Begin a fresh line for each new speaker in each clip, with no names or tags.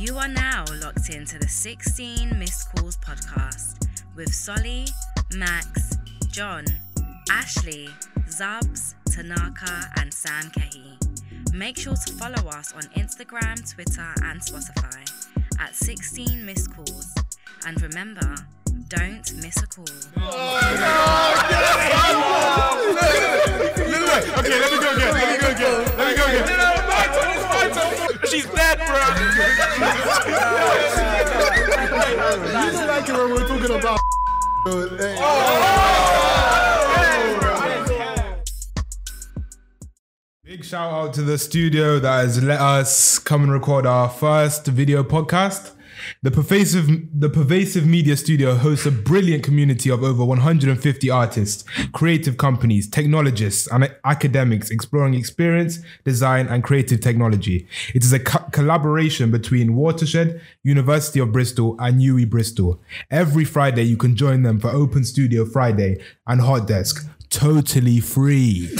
You are now locked into the 16 Missed Calls podcast with Solly, Max, John, Ashley, Zubs, Tanaka, and Sam Kehi. Make sure to follow us on Instagram, Twitter, and Spotify at 16 Missed Calls. And remember, don't miss a call.
Okay, let me go again. Let me go again. Let me go again. She's dead, bro.
You like when we're talking about.
Big shout out to the studio that has let us come and record our first video podcast. The pervasive, the pervasive media studio hosts a brilliant community of over 150 artists, creative companies, technologists, and academics exploring experience, design, and creative technology. It is a co- collaboration between Watershed, University of Bristol, and UWE Bristol. Every Friday, you can join them for Open Studio Friday and Hot Desk, totally free.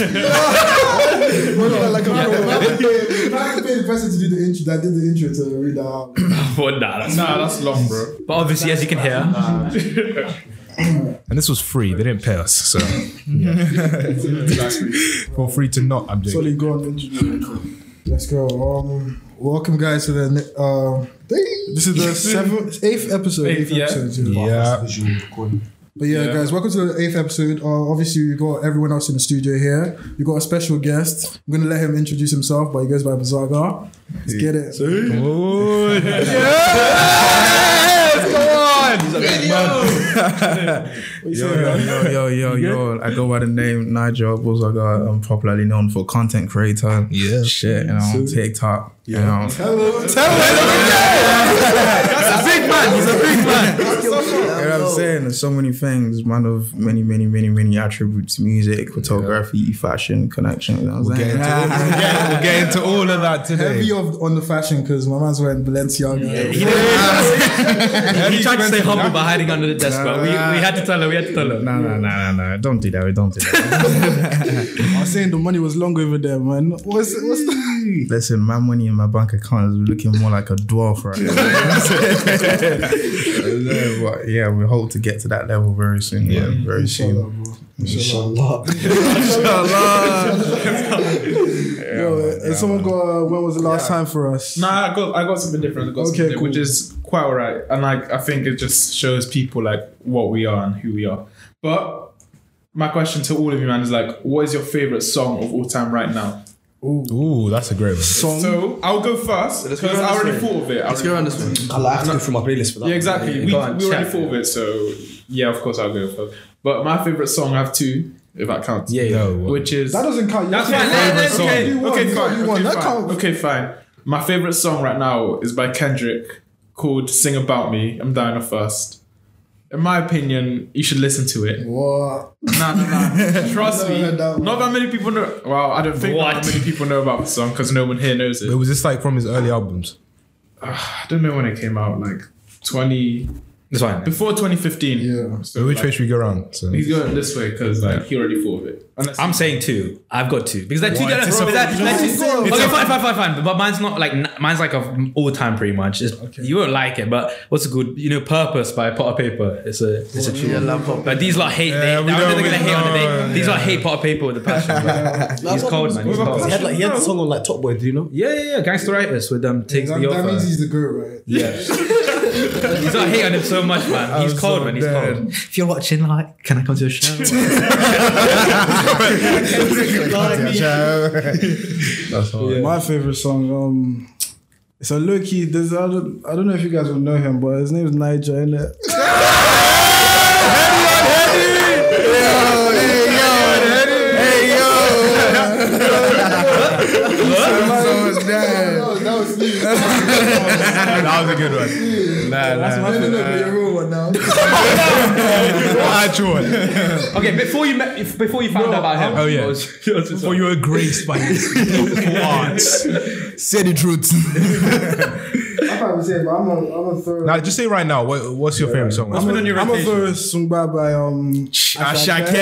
like a If I had paid the person to do the intro, that did the intro to read out.
But nah, that's
nah, that's long, bro.
But obviously, as you can hear,
And this was free. They didn't pay us, so feel free to not. I'm joking.
Solly, go on, introduce. Let's go. Um, welcome, guys, to the ne- um. This is the seventh, eighth episode. Eighth,
Eighth, yeah.
episode. Yeah.
Yeah,
But yeah,
Yeah.
guys, welcome to the eighth episode. Uh, obviously, we got everyone else in the studio here. We got a special guest. I'm gonna let him introduce himself, but he goes by Buzaga. Let's get it.
Good.
What you
Yo,
saying,
yo,
man?
yo, yo, yo, yo. I go by the name Nigel Buzaga. I'm popularly known for content creator.
Yeah.
Shit, you know, TikTok. You know.
Hello.
big man. He's a big man. you know what I'm saying? There's so many things, man, of many, many, many, many attributes music, photography, fashion, connection. You know what I'm
Get into all, we'll, get, we'll get into all of that today.
Heavy of, on the fashion because my man's wearing Balenciaga.
he tried to stay humble by hiding under the desk, but we, we had to tell her. We had to tell her.
No, no, no, no, no. Don't do that. We Don't do that.
I was saying the money was long over there, man. What's what's the
Listen, my money in my bank account is looking more like a dwarf right now. but yeah, we hope to get to that level very soon. Yeah, very soon.
Inshallah. Yo, and someone got uh, when was the last time for us?
Nah, I got I got something different. I got
Okay,
different,
cool.
which is quite alright, and like I think it just shows people like what we are and who we are. But my question to all of you, man, is like, what is your favorite song of all time right now?
Ooh, that's a great one.
Song.
So I'll go first
Let's go
because I already
way.
thought of it. I
Let's go
already-
around this way. I have to go through my playlist for that.
Yeah, exactly. We, we
Go on,
already thought of it, so yeah, of course I'll go first. But my favorite song, I have two, if that counts.
Yeah, yeah.
No,
Which is
that doesn't count. You
That's
can't-
my favorite song.
you won,
Okay, fine.
won.
Okay,
That
fine.
counts.
Okay, fine. My favorite song right now is by Kendrick called "Sing About Me." I'm dying of first. In my opinion, you should listen to it.
What?
Nah, nah, nah. Trust me.
heard that one.
Not that many people know. Well, I don't think not
What?
that many people know about the song because no one here knows it.
But
it.
was this like from his early albums?
Ah, I don't know when it came out. Like twenty
It's fine.
before 2015.
Yeah.
So which way should we go around? So
He's going this way because like he already thought of it. Unless
I'm saying two. I've got two because they're two.
What?
They're,
It's a-
they're- they're two- okay, fine, fine, fine, fine. But mine's not like mine's like of all time pretty much. It's, You won't like it, but what's a good? You know, Purpose by Potter Payper. It's a it's a true tune. But these lot hate. They,
Yeah,
I don't
don't-
think they're gonna hate on it.
don't,
They, these
yeah.
lot hate Potter Payper with a passion. he's cold, man. He's cold.
He had, like, he had the song on like Top Boy, do you know?
Yeah, yeah, yeah. Gangsteritis with um, them takes
That,
the
that means he's the goat, right?
Yeah. He's not hating on him so much, man. He's
I'm
cold,
so
man. He's
dead.
cold. If you're watching, like, can I come to a show?
that's all.
My favorite song, um, it's a low key. There's I don't, I don't know if you guys will know him, but his name is Niger, innit? That was
a good one. Nah,
That's
nah.
My favorite, your real one now.
Actual one.
okay, before you met, if- before you found out about him,
Oh, yeah.
was- was
Before you were graced by his beautiful arts. Say the truth.
I can't say, it, but I'm gonna, I'm gonna throw.
now, just say right now, what, what's your favorite song?
I'm
been on your
gonna
rotation?
throw Sungba by um.
Asake.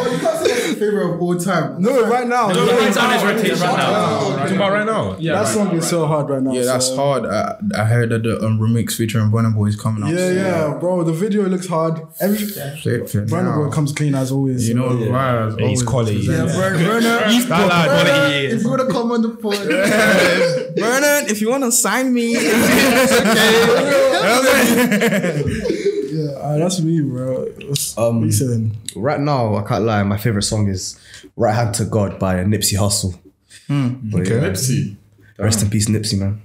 Well, you can't say favorite of all time.
No, right now.
No,
yeah.
it's on his rotation right now.
Talking about right now.
Yeah,
that
right,
song
right,
is so hard right now.
Yeah, that's
so-
hard. I, I heard that the um, remix featuring Burna Boy is coming out.
Yeah, yeah, bro. The video looks hard. Every
Shit, for
Boy comes clean as always.
You know, yeah.
He's quality.
Yeah, Bur- Burna.
That quality
If you wanna come on the pod,
Vernon, if you want to sign me,
yeah, uh, that's me, bro. What's,
Um,
what you saying?
Right now, I can't lie. My favorite song is "Right Hand to God" by Nipsey Hussle. But yeah,
Nipsey.
rest in peace, Nipsey, man.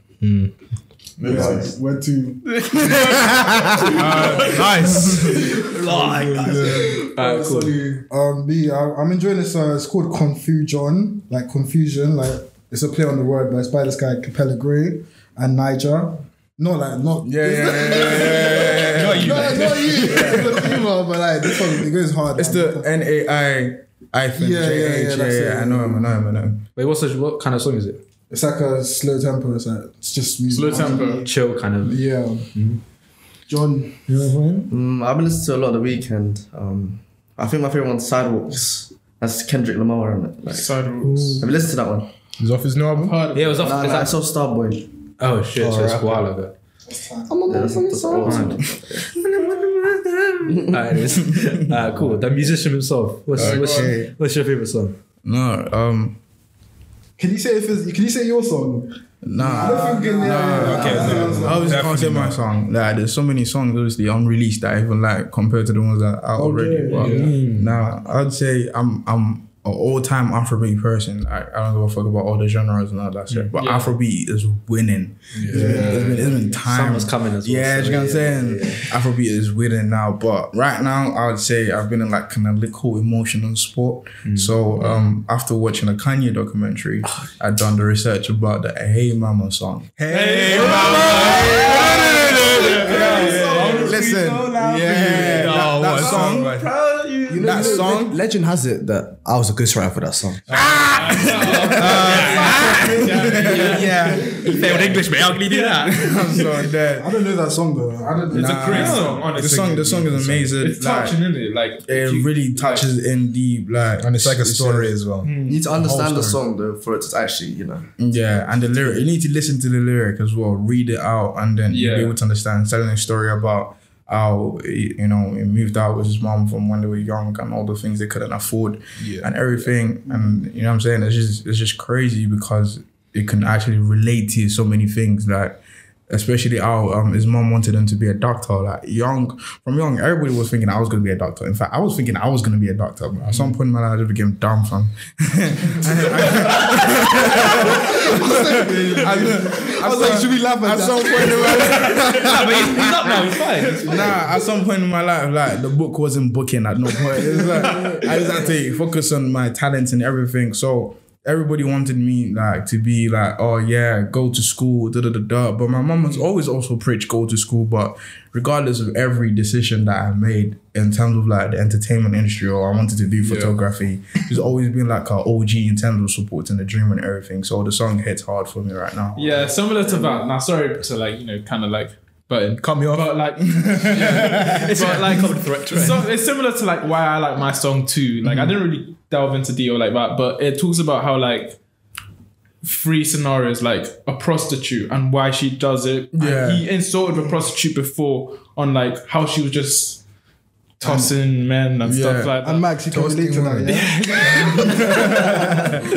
Yeah, where to?
Nice.
Uh, sorry. Um, me, I, I'm enjoying this. Uh, it's called Confusion, like confusion, like it's a play on the word, but it's by this guy Capella Grey and Niger. Not like not
yeah, yeah, yeah, yeah, yeah.
Not you.
no, not you. It's female, but like this one, it goes hard.
It's
man.
the N A I hyphen
Yeah, yeah,
J
yeah,
H. Yeah,
that's it.
yeah, I know him, I know him, I know him.
Wait, what's the, what kind of song is it?
It's like a slow tempo. It's like it's just music.
Slow tempo.
Chill kind of.
Yeah. John, you know what I mean?
Mm, I've been listening to a lot of the Weeknd. Um, I think my favorite one's Sidewalks. That's Kendrick Lamar, isn't it? Like,
Sidewalks.
have you listened to that one?
He's off his new album.
Heard
Yeah, it was off.
Nah,
is
nah, I saw Starboy.
oh shit, so it's a
right,
while ago.
Yeah, that's, that's awesome.
Alright, Alright, cool. The musician himself. What's, what's, what's your favorite song?
No, um,
Can you say if it's, can you say your song?
nah.
I don't think yeah, yeah,
okay,
yeah.
no.
I was gonna say my song. Like, there's so many songs obviously unreleased that I even like compared to the ones that are out already. But nah, I'd say I'm I'm an all time Afrobeat person. Like, I don't give a fuck about all the genres and all that shit. But
Yeah.
Afrobeat is winning. It's been, it's been time.
Summer's coming as well,
Yeah,
so
you know what I'm
yeah,
saying? Afrobeat is winning now. But right now, I would say I've been in like kind of little emotional sport. So um, after watching a Kanye documentary, I've done the research about the Hey Mama song. Hey Mama! Listen, yeah, that, that song,
You know,
that
you know,
song.
le- legend has it that I was a ghostwriter for that song. Ah!
yeah,
He failed English, mate. How can he do that?
I'm so dead.
I don't know that song though. I don't.
It's
Nah.
a great song, honestly.
The song, the song is amazing.
It's
like,
touching, isn't it? Like
It
you-
really touches in deep, like,
And it's like a story as well. Hmm.
You need to understand the
story.
song though for it to actually, you know.
Yeah, and the lyric. You need to listen to the lyric as well. Read it out, and then you'll be able to understand. Telling a story about how you know he moved out with his mom from when they were young, and all the things they couldn't afford,
Yeah.
and everything. And you know what I'm saying? It's just it's just crazy because it can actually relate to so many things. Like especially how um, his mom wanted him to be a doctor. Like young, from young, everybody was thinking I was gonna be a doctor. In fact, I was thinking I was gonna be a doctor. But at some point in my life, I just became dumb, fam. I was like, should we laugh at, some point in my life?
nah, but he's, he's up now. He's fine. He's fine.
Nah, at some point in my life, like the book wasn't booking at no point. It was like I just had to focus on my talents and everything. So everybody wanted me like to be like, oh yeah, go to school, da da da da. But my mom was mm. always also preached go to school. But regardless of every decision that I made in terms of like the entertainment industry or I wanted to do photography, she's always been like our OG in terms of supporting the dream and everything. So the song hits hard for me right now.
Yeah, similar to that. Now, sorry to like you know, kind of like, but
Cut me off.
But like, yeah,
It's
but
like
like,
common threat to it.
so it's similar to like why I like my song too. Like, I mm. didn't really delve into detail like that, but it talks about how like three scenarios, like a prostitute and why she does it. And
Yeah.
he insulted the prostitute before on like how she was just tossing men and stuff like that.
And Max, you can
Toasting
relate to that.
women.
Yeah.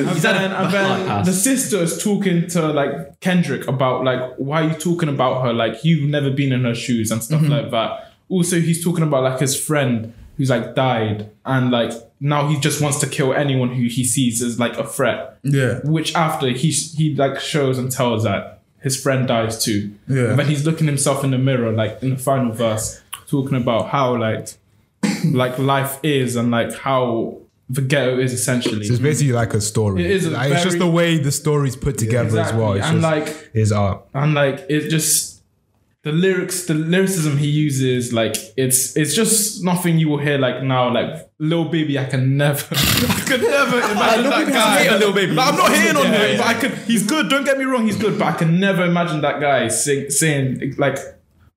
and then, and then the sister is talking to like Kendrick about like why are you talking about her like you've never been in her shoes and stuff mm-hmm. like that. Also, he's talking about like his friend who's like died and like now he just wants to kill anyone who he sees as like a threat.
Yeah.
Which after he he like shows and tells that his friend dies too.
Yeah.
And then he's looking himself in the mirror like in the final verse talking about how like like life is and like how the ghetto is essentially.
So it's basically like a story.
It is a
Like, it's just the way the story's put together as well.
Exactly.
It's
and
just
like
his art.
and like it just the lyrics the lyricism he uses like it's it's just nothing you will hear like now like Lil Baby I can never I could never imagine that guy
hate Lil Baby.
Like, I'm not hating on
Yeah,
him
yeah.
but I could he's good don't get me wrong he's good but I can never imagine that guy sing, saying like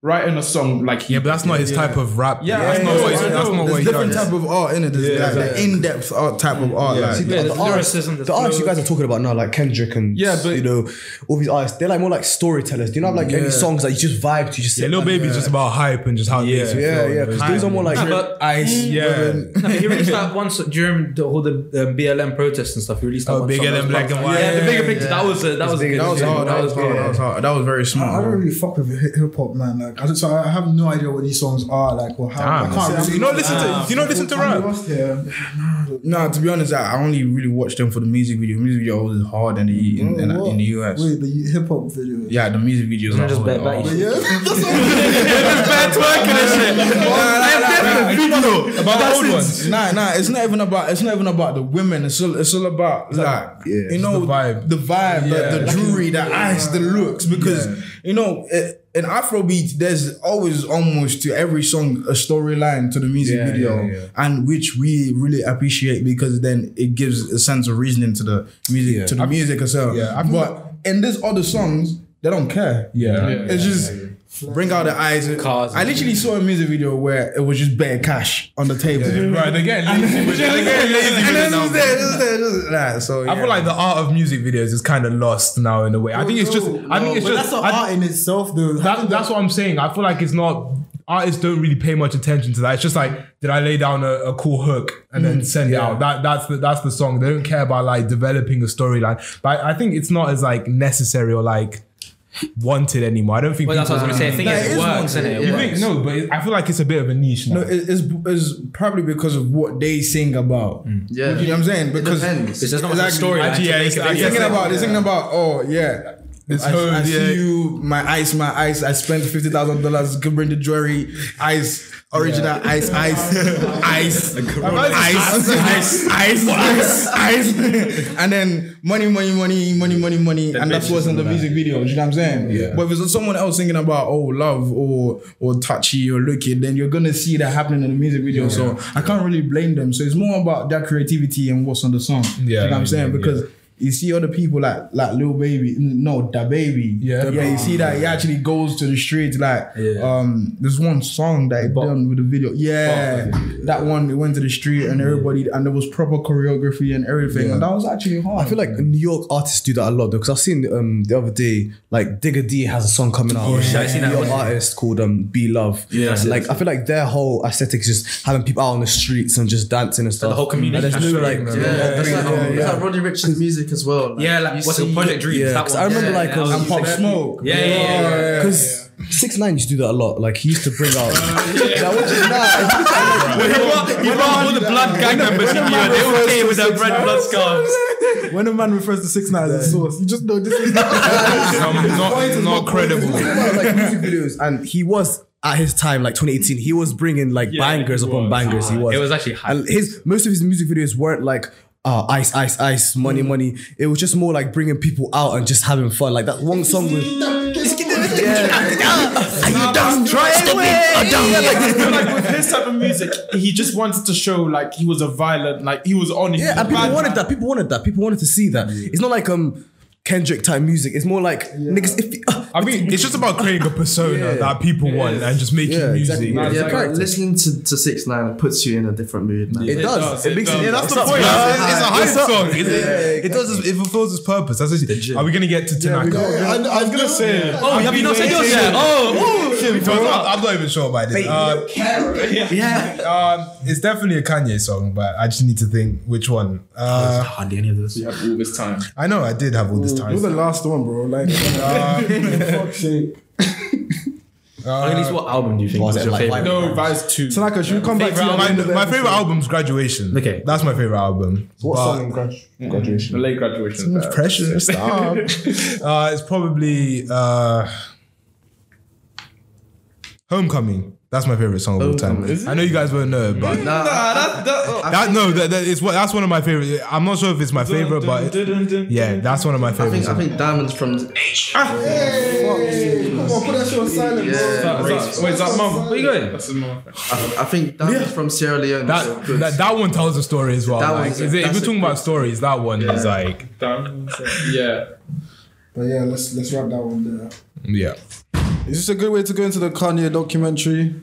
writing a song like he
Yeah, but that's not his type of rap.
Yeah,
that's not what he's,
I
that's not what
There's different type of art in it. There's like the in-depth art type of art. Like,
See,
Yeah,
the,
the
the artists,
lyricism, the
the artists you guys are talking about now, like Kendrick and
Yeah, but-
you know all these artists, they're like more like storytellers. Do you not have like any songs that you just vibe to? You just
Yeah,
sit
Lil
back-
Baby's just about hype and just how it makes you
yeah, yeah. Because those are more like
ice.
Yeah.
women.
He released that once during the whole the um, BLM protests and stuff. He released that
Oh,
one
Bigger
song.
Than Black and White.
Yeah, the bigger picture. That was that was a
bigger
good
than
That was hard. That was hard. That was hard. That was very
I don't really fuck with hip hop, man. Like, I just, so I have no idea what these songs are, like, or how. I can't really.
You not listen to you not listen to
I'm
rap.
lost here.
No, to be honest, I I only really watched them for the music video. Music video was hard in the in, in, in the US.
Wait, the hip hop video.
Yeah, the music videos
Not
are
just
hard.
bad, bad.
Oh.
Yeah, that's
About the old ones.
Nah, nah, it's not even about it's not even about the women. It's all it's all about like you know
the vibe.
the vibe,
Yeah.
the, the jewelry, the eyes, the looks. Because you know in Afrobeat, there's always almost to every song a storyline to the music
Yeah,
video,
yeah, yeah.
and which we really appreciate because then it gives a sense of reasoning to the music to the music itself.
yeah,
but in this other songs, they don't care.
Yeah.
It's just bring out the eyes.
Cars
I literally saw a music video where it was just bare cash on the table.
Right, again, lazy with they're getting lazy with
then
it
it was
now.
there, it there, it was there. So
I feel like the art of music videos is kind of lost now in a way. I think it's just. I think it's
but
just.
that's not
I-
art in itself, though.
that, that's what I'm saying. I feel like it's not. Artists don't really pay much attention to that. It's just like, did I lay down a, a cool hook and then mm. send it out? That that's the that's the song. They don't care about like developing a storyline. But I think it's not as like necessary or like wanted anymore. I don't think.
Well, that's what I was going to say. I think it,
it is
works,
one-
innit? It
You
works.
think no, but it, I feel like it's a bit of a niche now.
No, it- it's, it's probably because of what they sing about. Mm.
Yeah.
You know what I'm saying? Because
depends.
It's just not much of a story.
Actually, yeah, it's- I
they're thinking
so.
about they're thinking about oh yeah.
It's
I,
home,
I
yeah.
see you, my ice, my ice. I spent fifty thousand dollars to bring the jewelry, ice, original ice, ice, ice, ice, ice, ice, ice, ice, and then money, money, money, money, money, money, and that's what's in the music video. You know what I'm saying?
Yeah.
But if it's someone else singing about oh love or or touchy or looking, then you're gonna see that happening in the music video. So I can't really blame them. So it's more about their creativity and what's on the song.
Yeah,
you know what I'm saying?
yeah,
Because you see other people like like Lil Baby, no, Da Baby.
Yeah.
yeah. You see that he actually goes to the streets. Like,
Yeah.
um, there's one song that he done with the video. Yeah, that one. He went to the street and everybody, and there was proper choreography and everything, and that was actually hard.
I feel like New York artists do that a lot though, because I've seen um the other day like Digga D has a song coming out. Oh,
shit, I seen that
New York artist called um B-Lovee.
Yeah.
like I feel like their whole aesthetic is just having people out on the streets and just dancing and stuff.
the whole community
And there's no like
showing.
Yeah,
yeah,
that's
yeah,
like,
yeah,
it's like Roddy Ricch's music as well. Like,
Yeah, like
you
what's it,
see-
Project Dreams?
Yeah,
that
'cause
one.
I remember,
Yeah,
like,
that
um,
and Pop. Smoke.
Yeah, yeah, yeah, yeah.
Because Six Nine used to do that a lot. Like he used to bring out. Now, what you- nah,
He brought, all the blood gang members in here. They all came with their red blood scarves.
when a man refers to six nine as a source, you just know this is
not, not, not credible.
like music videos, and he was at his time, like 2018, he was bringing like bangers upon bangers. He was.
It was actually hype.
and his most of his music videos weren't like. Uh, ice, ice, ice, money, money. It was just more like bringing people out and just having fun. Like that one song with. Are you done? Try
And, like with his type of music, he just wanted to show like he was a violent, like he was on. he
Yeah, and people wanted
man.
that. People wanted that. People wanted to see that. It's not like um Kendrick type music. It's more like niggas. If uh,
I mean, it's just about creating a persona that people want and just making
Yeah,
music.
exactly.
Yeah,
Yeah,
but
character.
listening to, to Six Nine puts you in a different mood, man.
it, does.
does,
It
it
makes
does.
it.
Yeah, that's
it's
the point.
Yeah.
It's, it's a hype
It's up-
song. It, it does. It fulfills its purpose. That's actually, Are we gonna get to Tanaka?
I, I was gonna say.
Oh, have you not said yours yet? Oh,
Because I'm, I'm not even sure about this. Uh,
yeah.
um, it's definitely a Kanye song, but I just need to think which one. Uh,
Hardly any of this.
You have all this time.
I know I did have all this time.
You're the last one, bro. Like, for fuck's sake.
At least what album do you think was,
it
your
like
favorite?
No, Vice two.
So, Tanaka, should we come back to
Favorite
you at the
album-
end of the
my
episode?
favorite album's Graduation.
Okay.
that's my favorite album.
What
But-
song in grad- graduation?
The late graduation.
So much pressure. Stop. uh, it's probably uh, Homecoming. That's my favorite song of all time. I know you guys won't know, but
Nah,
that, that, oh.
that no, that, that is what that's one of my favorite. I'm not sure if it's my favorite, but it- yeah, that's one of my
I
favorite.
think I think Diamonds from
Come on, ah, put that shit on silent, bro.
Is that, wait, is that mum?
Where you going?
That's mum.
I, I think Diamonds from Sierra Leone. is
That,
good.
that that one tells a story as well.
That
Like,
one's-
is it- if
that's
we're
a
talking
good-
about stories, that one is like
Damn. Yeah.
But yeah, let's let's wrap that one there.
yeah.
Is this a good way to go into the Kanye documentary?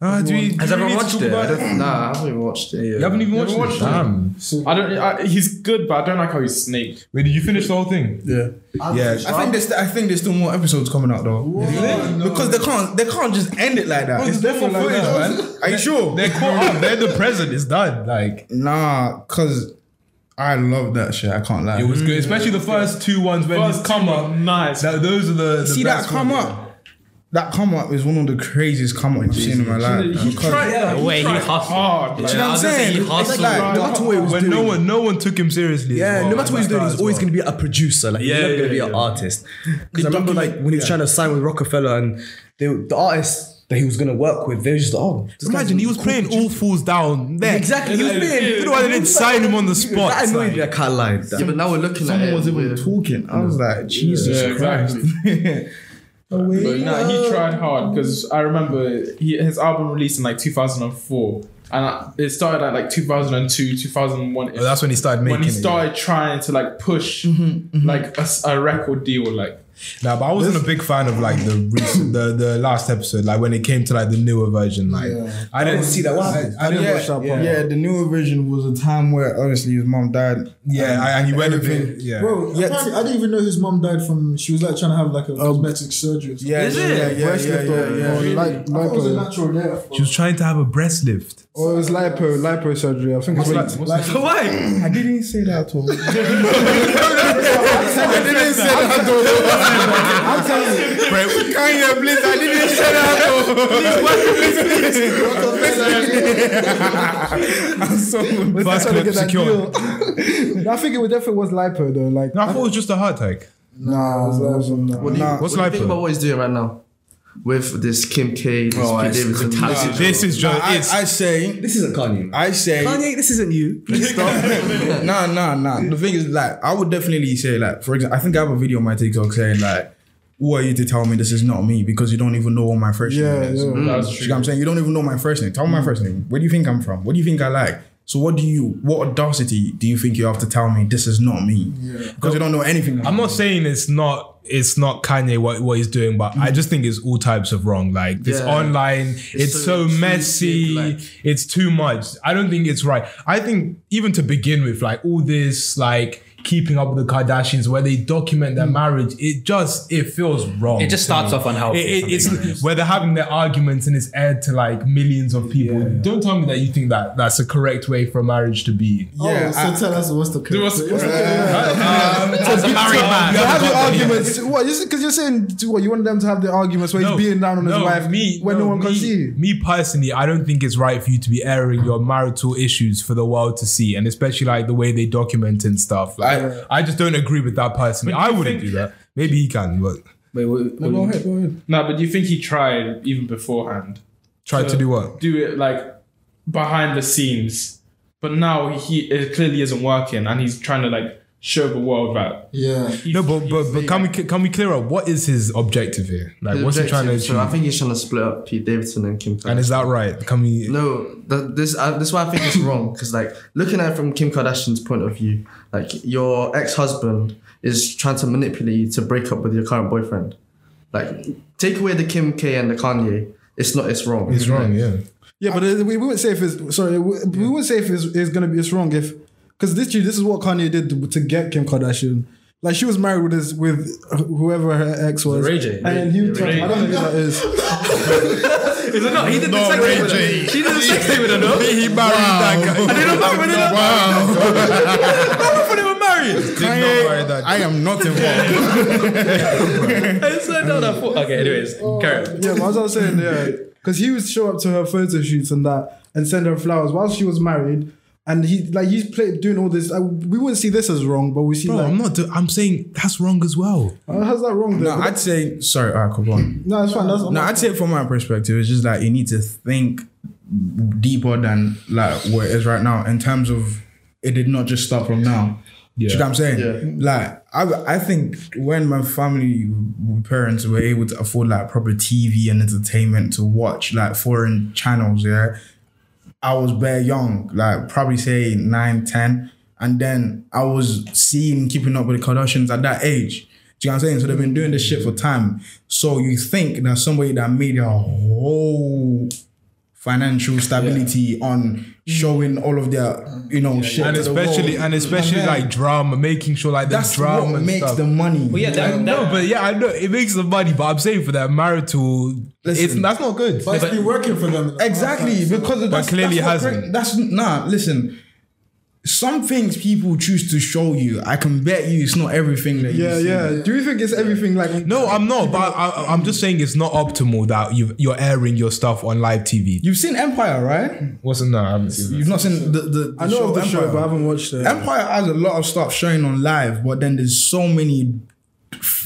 Uh, do we,
Has
do we
everyone
need to
watched
talk
it?
about
I don't-
Nah, I haven't even watched it.
You haven't even watched,
haven't
it?
watched it?
Damn.
I don't. I, he's good, but I don't like how he's snake.
Wait, did you finish the whole thing?
Yeah.
Yeah.
I think there's I think there's still more episodes coming out though. Because they can't they can't just end it like that.
It's different
like
footage,
that.
man.
Are you sure?
They're caught up. They're the present. It's done. Like
Nah, cause I love that shit. I can't lie.
it was good, especially the first two ones when
First
he's come up.
nice.
That, those are the, the
See that come
ones.
up. That come up is one of the craziest come ups I've seen in my life.
He
Because-
tried. Yeah,
The way he
tried
hustled.
hard.
Yeah,
like-
You know what I'm saying?
he
It's like,
No matter what he was
When
doing.
no one, no one took him seriously.
Yeah,
well.
no matter what he's doing, he's
that
always
as
going to be a producer. Like he's
Yeah,
never going to
yeah,
be an
yeah.
artist. Because I remember like when he was trying to sign with Rockefeller and they, the artists that he was going to work with, they were just like, oh, this
Imagine he was playing
producer.
all falls down there.
Exactly, he was playing.
You know why they didn't sign him on the spot?
That annoyed
Like-
me. I can't lie.
Yeah, but now we're looking at it.
was even talking. I was like, Jesus
Yeah,
Christ.
But nah, he tried hard because I remember he, his album released in like 2004, and I, it started at like 2002, 2001.
Oh, that's when he started making
when he
it, yeah.
started trying to like push mm-hmm, mm-hmm. like a record deal, like
Nah, but I wasn't a big fan of like the recent, the the last episode. Like when it came to like the newer version, like I didn't
see that. What happened?
I, I didn't
yeah,
watch that
yeah,
part.
yeah, the newer version was a time where honestly his mom died.
Yeah, I- and he went a bit. Yeah,
Bro,
Yeah.
apparently, I didn't even know his mom died from. She was like trying to have like a um, cosmetic surgery. Or something.
Yeah,
Is
yeah,
it?
yeah, yeah,
Breast
yeah,
lift
yeah,
or-
yeah.
or like,
I thought it was a
lipo.
natural death.
she was trying to have a breast lift.
Or it was lipo, lipo surgery. I think it's like, like
Why?
I didn't say that oh. at all. I didn't say that at all.
I'm telling you,
Bro, Kanye, please, I didn't say that oh. at all. I'm so
First
trying to
clip
get that
secured.
deal. I think it definitely was lipo though. Like,
No, I thought it was just a heart attack.
nah, it was, it was, nah.
What do you,
Nah.
What's
what do you think about what he's doing right now? With this Kim K, this
Oh,
Pete
it's
Davidson.
retaliation.
This is just
I, I say,
This isn't Kanye.
I say,
Kanye, this isn't you. Please stop.
nah, nah, nah. The thing is, like, I would definitely say, like, for example, I think I have a video on my TikTok saying, like, who are you to tell me this is not me because you don't even know what my first
Yeah,
name is.
yeah. Mm.
That's
You know what I'm saying? You don't even know my first name. Tell me my mm. first name. Where do you think I'm from? What do you think I like? So what do you, what audacity do you think you have to tell me this is not me? Because you don't know anything.
I'm not saying it's not it's not Kanye what, what he's doing, but I just think it's all types of wrong. Like this
Yeah.
online, it's,
so
so, messy,
like-
it's too much. I don't think it's right. I think even to begin with, like all this like keeping up with the Kardashians where they document their hmm. marriage, it just it feels wrong.
It just starts
me.
off unhealthy,
It- it-
if I'm being
it's
honest.
where they're having their arguments and it's aired to like millions of people. Don't tell me that you think that that's a correct way for a marriage to be.
Yeah,
oh, so tell us what's the
Do what's- what's- um,
As a married man.
To have the arguments. What? Because you're saying what you want them to have the arguments where he's beating down on his wife
me,
when no, one can
me,
see.
Me personally, I don't think it's right for you to be airing your marital issues for the world to see, and especially like the way they document and stuff. Like, I just don't agree with that personally. I wouldn't
think-
do that. Maybe he can, but
Wait, wait,
No, go ahead, go ahead.
No, but do you think he tried even beforehand?
try to do what?
Do it like behind the scenes, but now he it clearly isn't working, and he's trying to like show the world that.
Yeah.
No, but but, but can we can we clear up what is his objective here? Like,
His
what's he trying to
objective,
achieve?
So I think he's trying to split up Pete Davidson and Kim Kardashian.
and is that right? Can we?
No, that, this uh, this is why I think it's wrong because like looking at it from Kim Kardashian's point of view, like your ex husband is trying to manipulate you to break up with your current boyfriend. Like take away the Kim K and the Kanye, it's not it's wrong.
It's wrong, yeah.
Yeah, but uh, we, we wouldn't say if it's sorry. We, we wouldn't say if it's, it's gonna be it's wrong if because this this is what Kanye did to, to get Kim Kardashian. Like she was married with his with whoever her ex was,
Ray J.
and then he
Ray-
I don't know who that is.
Is it not? He did the
No,
sex
Ray
tape with
J.
her. She did the sex tape with her, no?
He married that guy.
I didn't know. I didn't know.
Wow.
I thought they were married.
Did not marry that.
I am not involved.
I said no, no. Okay, anyways, carry on.
Yeah, as I was saying, yeah, because he would show up to her photo shoots and that and send her flowers while she was married. And he like he's played doing all this. Uh, we wouldn't see this as wrong, but we see
Bro,
like
I'm not. Do- I'm saying that's wrong as well.
uh, how's that wrong?
no,
Though?
I'd say sorry. All right, come on.
no, it's fine. That's
No, I'd say from my perspective, it's just like you need to think deeper than like where it is right now in terms of it did not just start from now.
Yeah.
Do you know what I'm saying?
Yeah.
Like I, I think when my family parents were able to afford like proper TV and entertainment to watch like foreign channels, yeah, I was very young, like probably say nine, ten, and then I was seeing keeping up with the Kardashians at that age. Do you know what I'm saying? So they've been doing this shit for time. So you think that somebody that made a whole financial stability on showing all of their, you know, shit.
and
to the
especially and especially like drama, making sure like there's
that's
drama
what makes
stuff.
the money.
Well, yeah, that,
no, but yeah, I know it makes the money, but I'm saying for that marital, it's that's not good.
But it's been working for them. in the past,
Exactly,
like, so-
because that's,
clearly
that's
hasn't.
great- That's nah. Listen, some things people choose to show you. I can bet you it's not everything that
Yeah,
you see.
yeah. Do you think it's everything like?
No, I'm not. But I, I'm just saying it's not optimal that you you're airing your stuff on live TV.
You've seen Empire, right?
Wasn't no, I haven't seen that.
You've not seen the the. the
I know of the show, but I haven't watched it.
Empire has a lot of stuff showing on live, but then there's so many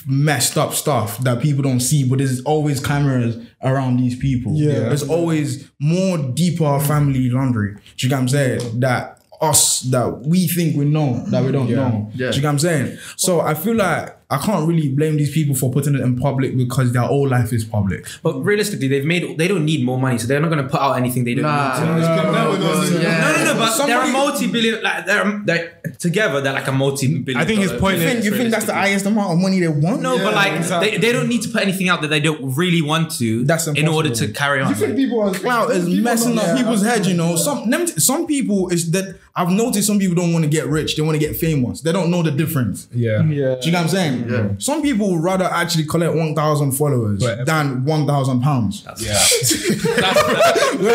messed up stuff that people don't see. But there's always cameras around these people.
Yeah.
there's always more deeper family laundry. Do you get what I'm saying? That us that we think we know that we don't know.
Yeah.
Do you get what I'm saying? So I feel like I can't really blame these people for putting it in public because their whole life is public.
but realistically, they've made. They don't need more money, so they're not going to put out anything they don't
Nah,
need to.
no, no, no, yeah.
No, no, no, but they're a multi-billion. Like they're, they're together. They're like a multi-billion.
I think his
dollar
point
You
is-
think, you think that's the highest amount of money they want?
No, but like
exactly.
they, they don't need to put anything out that they don't really want to.
That's
in order to carry on.
You think people are?
Clout is
people
messing up
yeah,
people's
I-
head, you know. Some them, some people is that I've noticed some people don't want to get rich, they want to get famous. They don't know the difference.
Yeah.
Yeah.
Do you know what I'm saying?
Yeah. Mm-hmm.
Some people would rather actually collect 1,000 followers
But-
than 1,000 pounds.
Yeah.
Do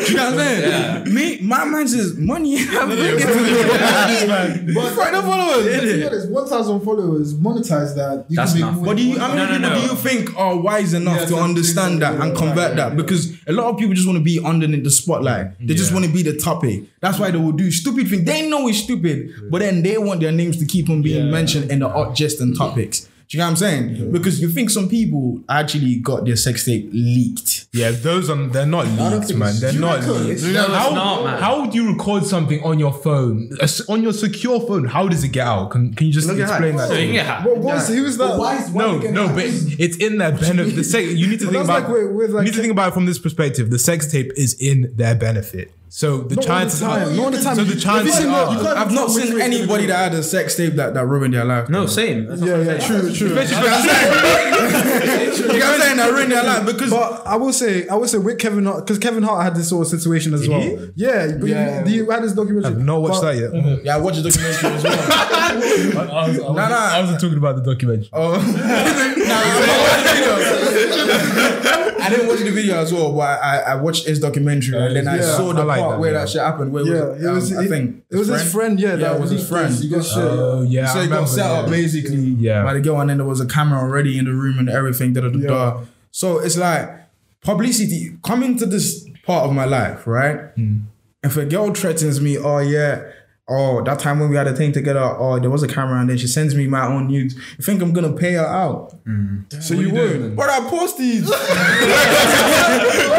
you know what I'm saying? Me, my man says money. I'm bringing to the
But
For the followers.
to be honest, one thousand followers monetize that. You
That's
can make
enough.
more
But do you, how many
No, no,
people
no.
do you think are wise enough
Yeah,
to
to
understand that
that,
and convert that? Because a lot of people just want to be underneath the spotlight. They just want to be the topic. That's why they will do stupid things. They know it's stupid, but then they want their names to keep on being mentioned in the art gist and topics. Do you know what I'm saying? Because you think some people actually got their sex tape leaked.
Yeah, those are they're not leaked, man. They're not leaked.
No,
how,
not, man.
how would you record something on your phone, on your secure phone? How does it get out? Can, can you just
Look
explain
that.
that?
So
to
you
me?
can get hacked.
What was who was that?
But why is- why
No, no, but it's in their benefit. The sex, you need to think about.
like with- with, like,
you need to think about it from this perspective. The sex tape is in their benefit, so the
Not all the
chances
time,
are.
not all the time.
So the
Have you
chances are.
what- you can't-
I've not seen
way it's gonna
anybody that had a sex tape that, that ruined their life.
No, same. That's
Yeah, yeah, true, true.
You know what I'm saying? You know what I'm saying? That ruined their life because
But I will say, I will say with Kevin Hart, because Kevin Hart had this sort of situation as well. Yeah, but
Yeah.
You, you had this documentary.
I've not watched
But-
that yet. Mm-hmm.
yeah, I watched the documentary as well.
I, was, I, was,
Nah, nah.
I wasn't talking about the documentary.
Oh, I didn't watch the video as well, but I, I watched his documentary and then I saw the
I like
part
that,
where
yeah.
that shit happened. Where
Yeah,
was
it was.
um, I think
it was his friend. Yeah,
Yeah,
that
it was his friend.
this. He got shit.
Oh yeah,
so
I
it got set up basically
Yeah.
by the girl, and then there was a camera already in the room and everything. Da, da, da, da. So it's like publicity coming to this part of my life, right?
Hmm.
If a girl threatens me, oh yeah, oh that time when we had a thing together, oh there was a camera, and then she sends me my own nudes. You think I'm gonna pay her out? Mm.
So you would.
But I post these. I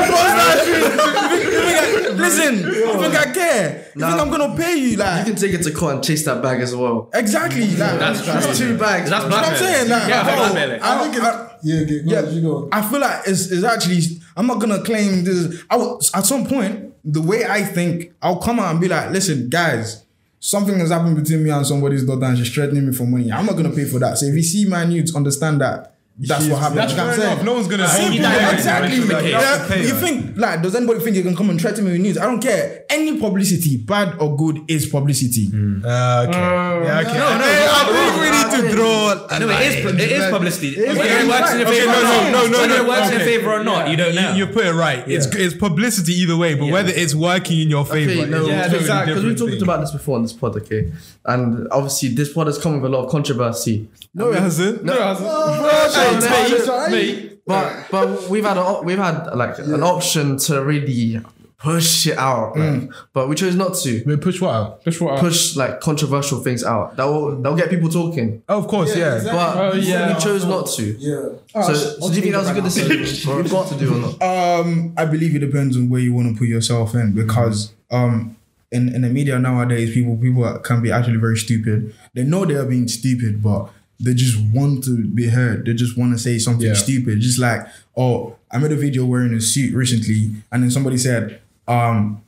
post that shit. You think I- Listen, you think I care? You
Nah.
think I'm gonna pay you? Like you
can take it to court and chase that bag as well.
exactly. Like,
That's,
That's two bags.
That's
you know what I'm saying? Like,
Yeah,
bro,
blackmailing.
I,
I think oh,
I-
it's. Yeah, okay,
yeah,
ahead, you go.
I feel like it's, it's actually. I'm not gonna claim this. I will, at some point, the way I think, I'll come out and be like, "Listen, guys, something has happened between me and somebody's daughter, and she's threatening me for money. I'm not gonna pay for that. So if you see my nudes, understand that." That's what happened.
That's
You know what I'm saying?
No one's gonna hold
Simple,
you
down.
exactly.
Like, you
Yeah, you think like does anybody think you can come and threaten me with news? I don't care. Any publicity, bad or good, is publicity.
Uh, okay. yeah, okay.
No, no,
Hey, I
no,
think we need to draw.
No, it is, it is publicity. Whether
Okay,
it works in your
okay,
favor
no,
or
no,
not,
no, no,
whether
no,
it works in your favor or not, you don't know.
You, you put it right. It's it's publicity either way, but whether it's working in your favor,
Okay, no,
is a
yeah,
totally
exactly. Because we
different
talked about this before on this pod, okay? And obviously, this pod has come with a lot of controversy.
No, it hasn't.
No, it hasn't.
Hey,
Mate,
But but we've had a, we've had like an option to really push it out, like, but we chose not to
Wait, push what out?
That's what I-
push like controversial things out. That will that will get people talking.
Oh, of course, yeah.
exactly.
But
Oh, yeah.
we chose not to.
Yeah.
So, so do you think that was a good decision for us to do or not?
Um, I believe it depends on where you want to put yourself in because um, in in the media nowadays, people people can be actually very stupid. They know they are being stupid, but they just want to be heard. They just want to say something
Yeah.
stupid. Just like, oh, I made a video wearing a suit recently, and then somebody said, um.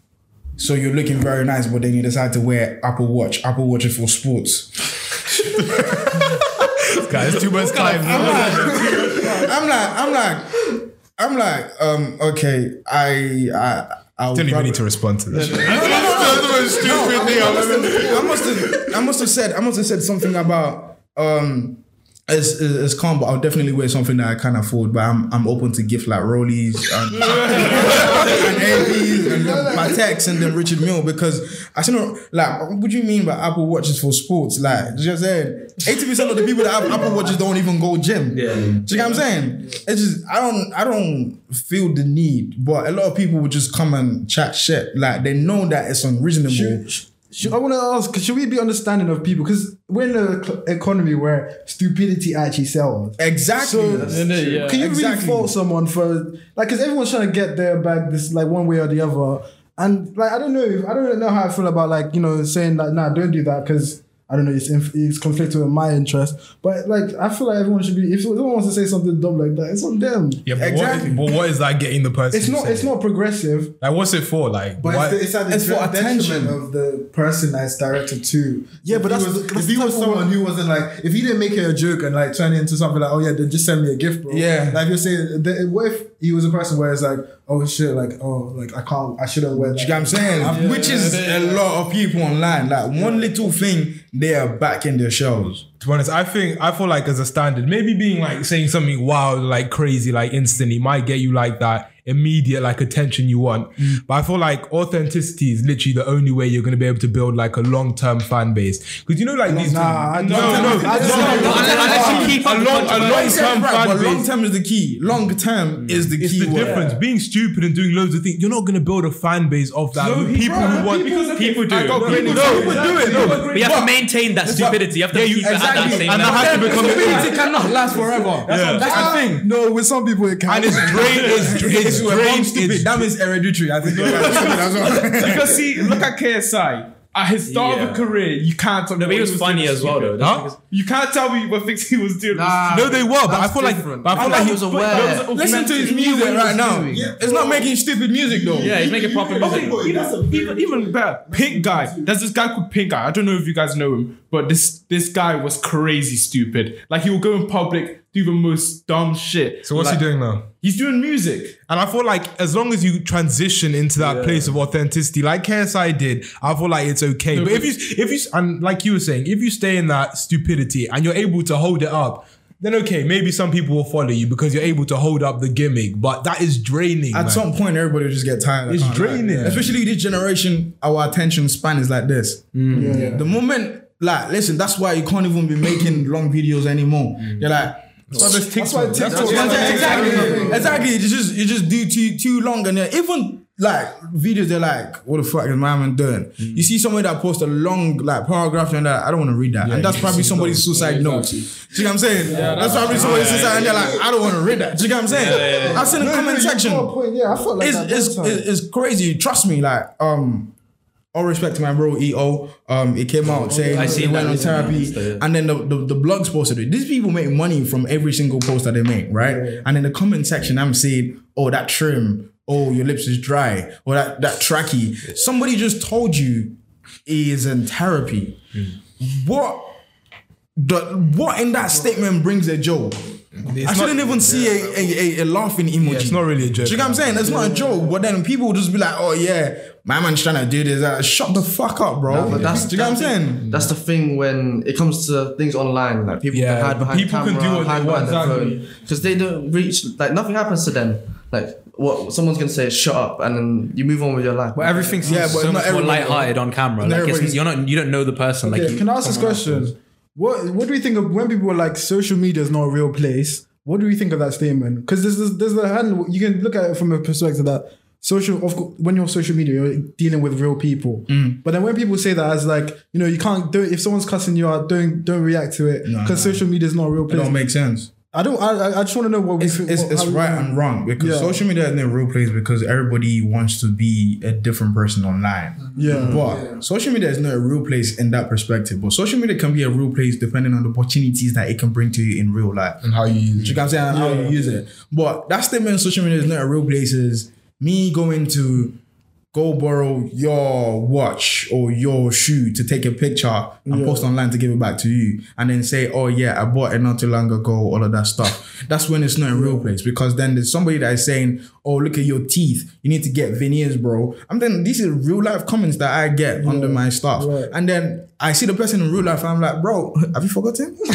So you're looking very nice, but then you decide to wear Apple Watch. Apple Watch is for sports.
podcast. It's too much time.
I'm like, I'm like, I'm like, um, okay, I, I, I'll
don't even need to respond to this.
I must have, I must have, I must have said, I must have said something about, um, it's, it's it's calm, but I'll definitely wear something that I can afford. But I'm I'm open to gift like Rollies and, and APs and then my text and then Richard Mille because I don't like what do you mean by Apple Watches for sports? Like just saying, eighty percent of the people that have Apple Watches don't even go gym.
Yeah.
Do you get what I'm saying? It's just I don't I don't feel the need, but a lot of people would just come and chat shit. Like they know that it's unreasonable.
Should, should, I want to ask, should we be understanding of people? Because we're in an ec- economy where stupidity actually sells.
Exactly.
So,
yeah.
can you
Exactly.
really fault someone for like? Because everyone's trying to get their bag this like one way or the other, and like I don't know, if, I don't know how I feel about like you know saying that nah, don't do that because I don't know it's inf- it's conflicting with my interest. But like I feel like everyone should be if someone wants to say something dumb like that, it's on them.
Yeah, but,
Exactly.
what, but what is that getting the person?
It's not
to
it's not progressive.
Like, what's it for? Like,
But
why-
it's, it's the
It's for attention.
of the person that's directed to.
Yeah, but
If he
that's
was,
the- that's
if he was
type of
someone who wasn't like, if he didn't make it a joke and like turn it into something like, oh yeah, then just send me a gift, bro.
Yeah.
Like you're saying, the, what if he was a person where it's like, oh shit, like oh, like I can't, I shouldn't wear that.
You get what I'm saying? Which is a lot of people online. Like one little thing, they are back in their shells.
to be honest, I think I feel like as a standard, maybe being like saying something wild, like crazy, like instantly might get you like that immediate like attention you want.
Mm.
But I feel like authenticity is literally the only way you're gonna be able to build like a long term fan base. Because you know, like these
Nah,
no, no, no,
Unless you keep
a long, a long term fan
but Long term is the key. Long term is the key.
It's
the
difference. Being stupid and doing loads of things, you're not gonna build a fan base of that. with people who want people do. It. No, people do it. No,
But you have to maintain that stupidity. You have to keep it at that same
and that has to become
Stupidity cannot last forever. That's, that's the thing.
No, with some people it can.
and it's drained. It's, it's
We're born
drained.
stupid. That means hereditary. I think. That's what-
Because see, look at KSI. At his start
Yeah.
of a career, you can't tell me
No, but he
what
was funny as well, though.
Huh?
You can't tell me what things he was doing.
Nah,
No, they were, but I
that's
feel like- but I feel
thought
like
he was
he-
aware.
Listen to his music right now. It's not making stupid music though.
Yeah, he's making proper music.
even, even, even better, Pink Guy. There's this guy called Pink Guy. I don't know if you guys know him, but this this guy was crazy stupid. Like he would go in public, do the most dumb shit.
So what's
Like,
he doing now?
He's doing music.
And I feel like as long as you transition into that place of authenticity, like KSI did, I feel like it's okay. but if you, if you, and like you were saying, if you stay in that stupidity and you're able to hold it up, then okay, maybe some people will follow you because you're able to hold up the gimmick. But that is draining.
At
man.
some point, everybody will just get tired.
It's
can't lie.
draining.
Especially this generation, our attention span is like this. Mm. The moment, like, listen, that's why you can't even be making long videos anymore. Mm. You're like,
So there's
That's why.
TikTok. That's what-
Yeah, exactly, exactly. You just you just do too too long, and then even like videos, they're like, "What the fuck is my man doing?" You see somebody that posts a long like paragraph and that I don't want to read that, and that's probably somebody's suicide notes. Do you know what I'm saying? that's probably somebody's suicide, and they're like, "I don't want to read that." Do you know what I'm saying? I've seen the comment section.
Yeah, I felt like
It's
that
it's,
one time.
it's it's crazy. Trust me, like um. All respect to my bro EO. Um, it came out saying
I
he
seen
went on therapy,
Yeah.
and then the, the the blogs posted it. These people make money from every single post that they make, right? And in the comment section, I'm saying, "Oh, that trim. Oh, your lips is dry. Or that that tracky." Somebody just told you he is in therapy. What? The what in that statement brings a joke? I shouldn't even see a, a, a, a laughing emoji.
It's not really a joke.
Do you know what I'm saying? That's not a joke. But then people will just be like, oh yeah, my man's trying to do this. Uh, shut the fuck up, bro.
No, but that's
do you know what I'm
that's-
saying?
That's the thing when it comes to things online, like people
Yeah,
can hide behind
people can do what they want,
behind their
exactly.
phone because they don't reach. Like nothing happens to them. Like what someone's gonna say, shut up, and then you move on with your life.
But everything's
Yeah, but
so
not
much more
everybody-
lighthearted on camera. Like it's, you're not, you don't know the person. Like
Okay,
you,
can I ask this question? What What do we think of when people are like social media is not a real place? What do we think of that statement? Because there's this, there's the handle you can look at it from a perspective that social of course, when you're on social media you're dealing with real people.
Mm.
But then when people say that as like you know you can't do if someone's cussing you out don't don't react to it because social media is not a real
It
place.
don't make sense.
I don't. I, I- I just want to know what we
It's,
think-
it's,
what-
it's
how we-
right and wrong because
Yeah.
social media is in a real place because everybody wants to be a different person online.
Yeah.
But social media is not a real place in that perspective. But social media can be a real place depending on the opportunities that it can bring to you in real life.
and how you use
Do you
it.
get what I'm? How you use it. But that statement on social media is not a real place is me going to go borrow your watch or your shoe to take a picture and post online to give it back to you, and then say, "Oh yeah, I bought it not too long ago," all of that stuff. That's when it's not a real place because then there's somebody that is saying, "Oh, look at your teeth. You need to get veneers, bro." I'm then these are real life comments that I get under my stuff,
right.
and then I see the person in real life. And I'm like, "Bro, have you forgotten?"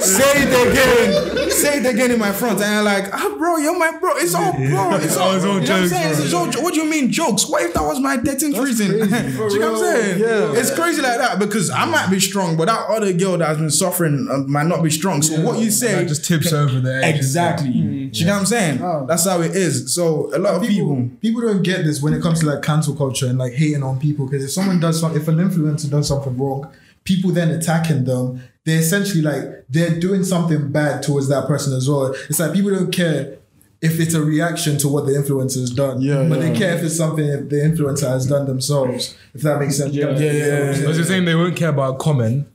say it again. Say it again in my front. And I'm like, ah, bro, you're my bro. It's all bro. It's all,
It's all
you know what I'm
jokes,
saying?
bro.
It's all jo- what do you mean jokes? What if that was my 13th reason? do you know what I'm saying?
Yeah.
It's crazy like that because I might be strong, but that other girl that has been suffering uh, might not be strong. So what you say
That just tips over the edge.
Exactly. Do you know what I'm saying?
Oh.
That's how it is. So a lot of
people,
people.
people don't get this when it comes to like cancel culture and like hating on people because if someone does something, if an influencer does something wrong, people then attacking them. They're essentially like they're doing something bad towards that person as well. It's like people don't care if it's a reaction to what the influencer's done,
Yeah,
but
yeah.
they care if it's something if the influencer has done themselves. If that makes sense.
Yeah, yeah, yeah,
Because you're saying they won't care about comment,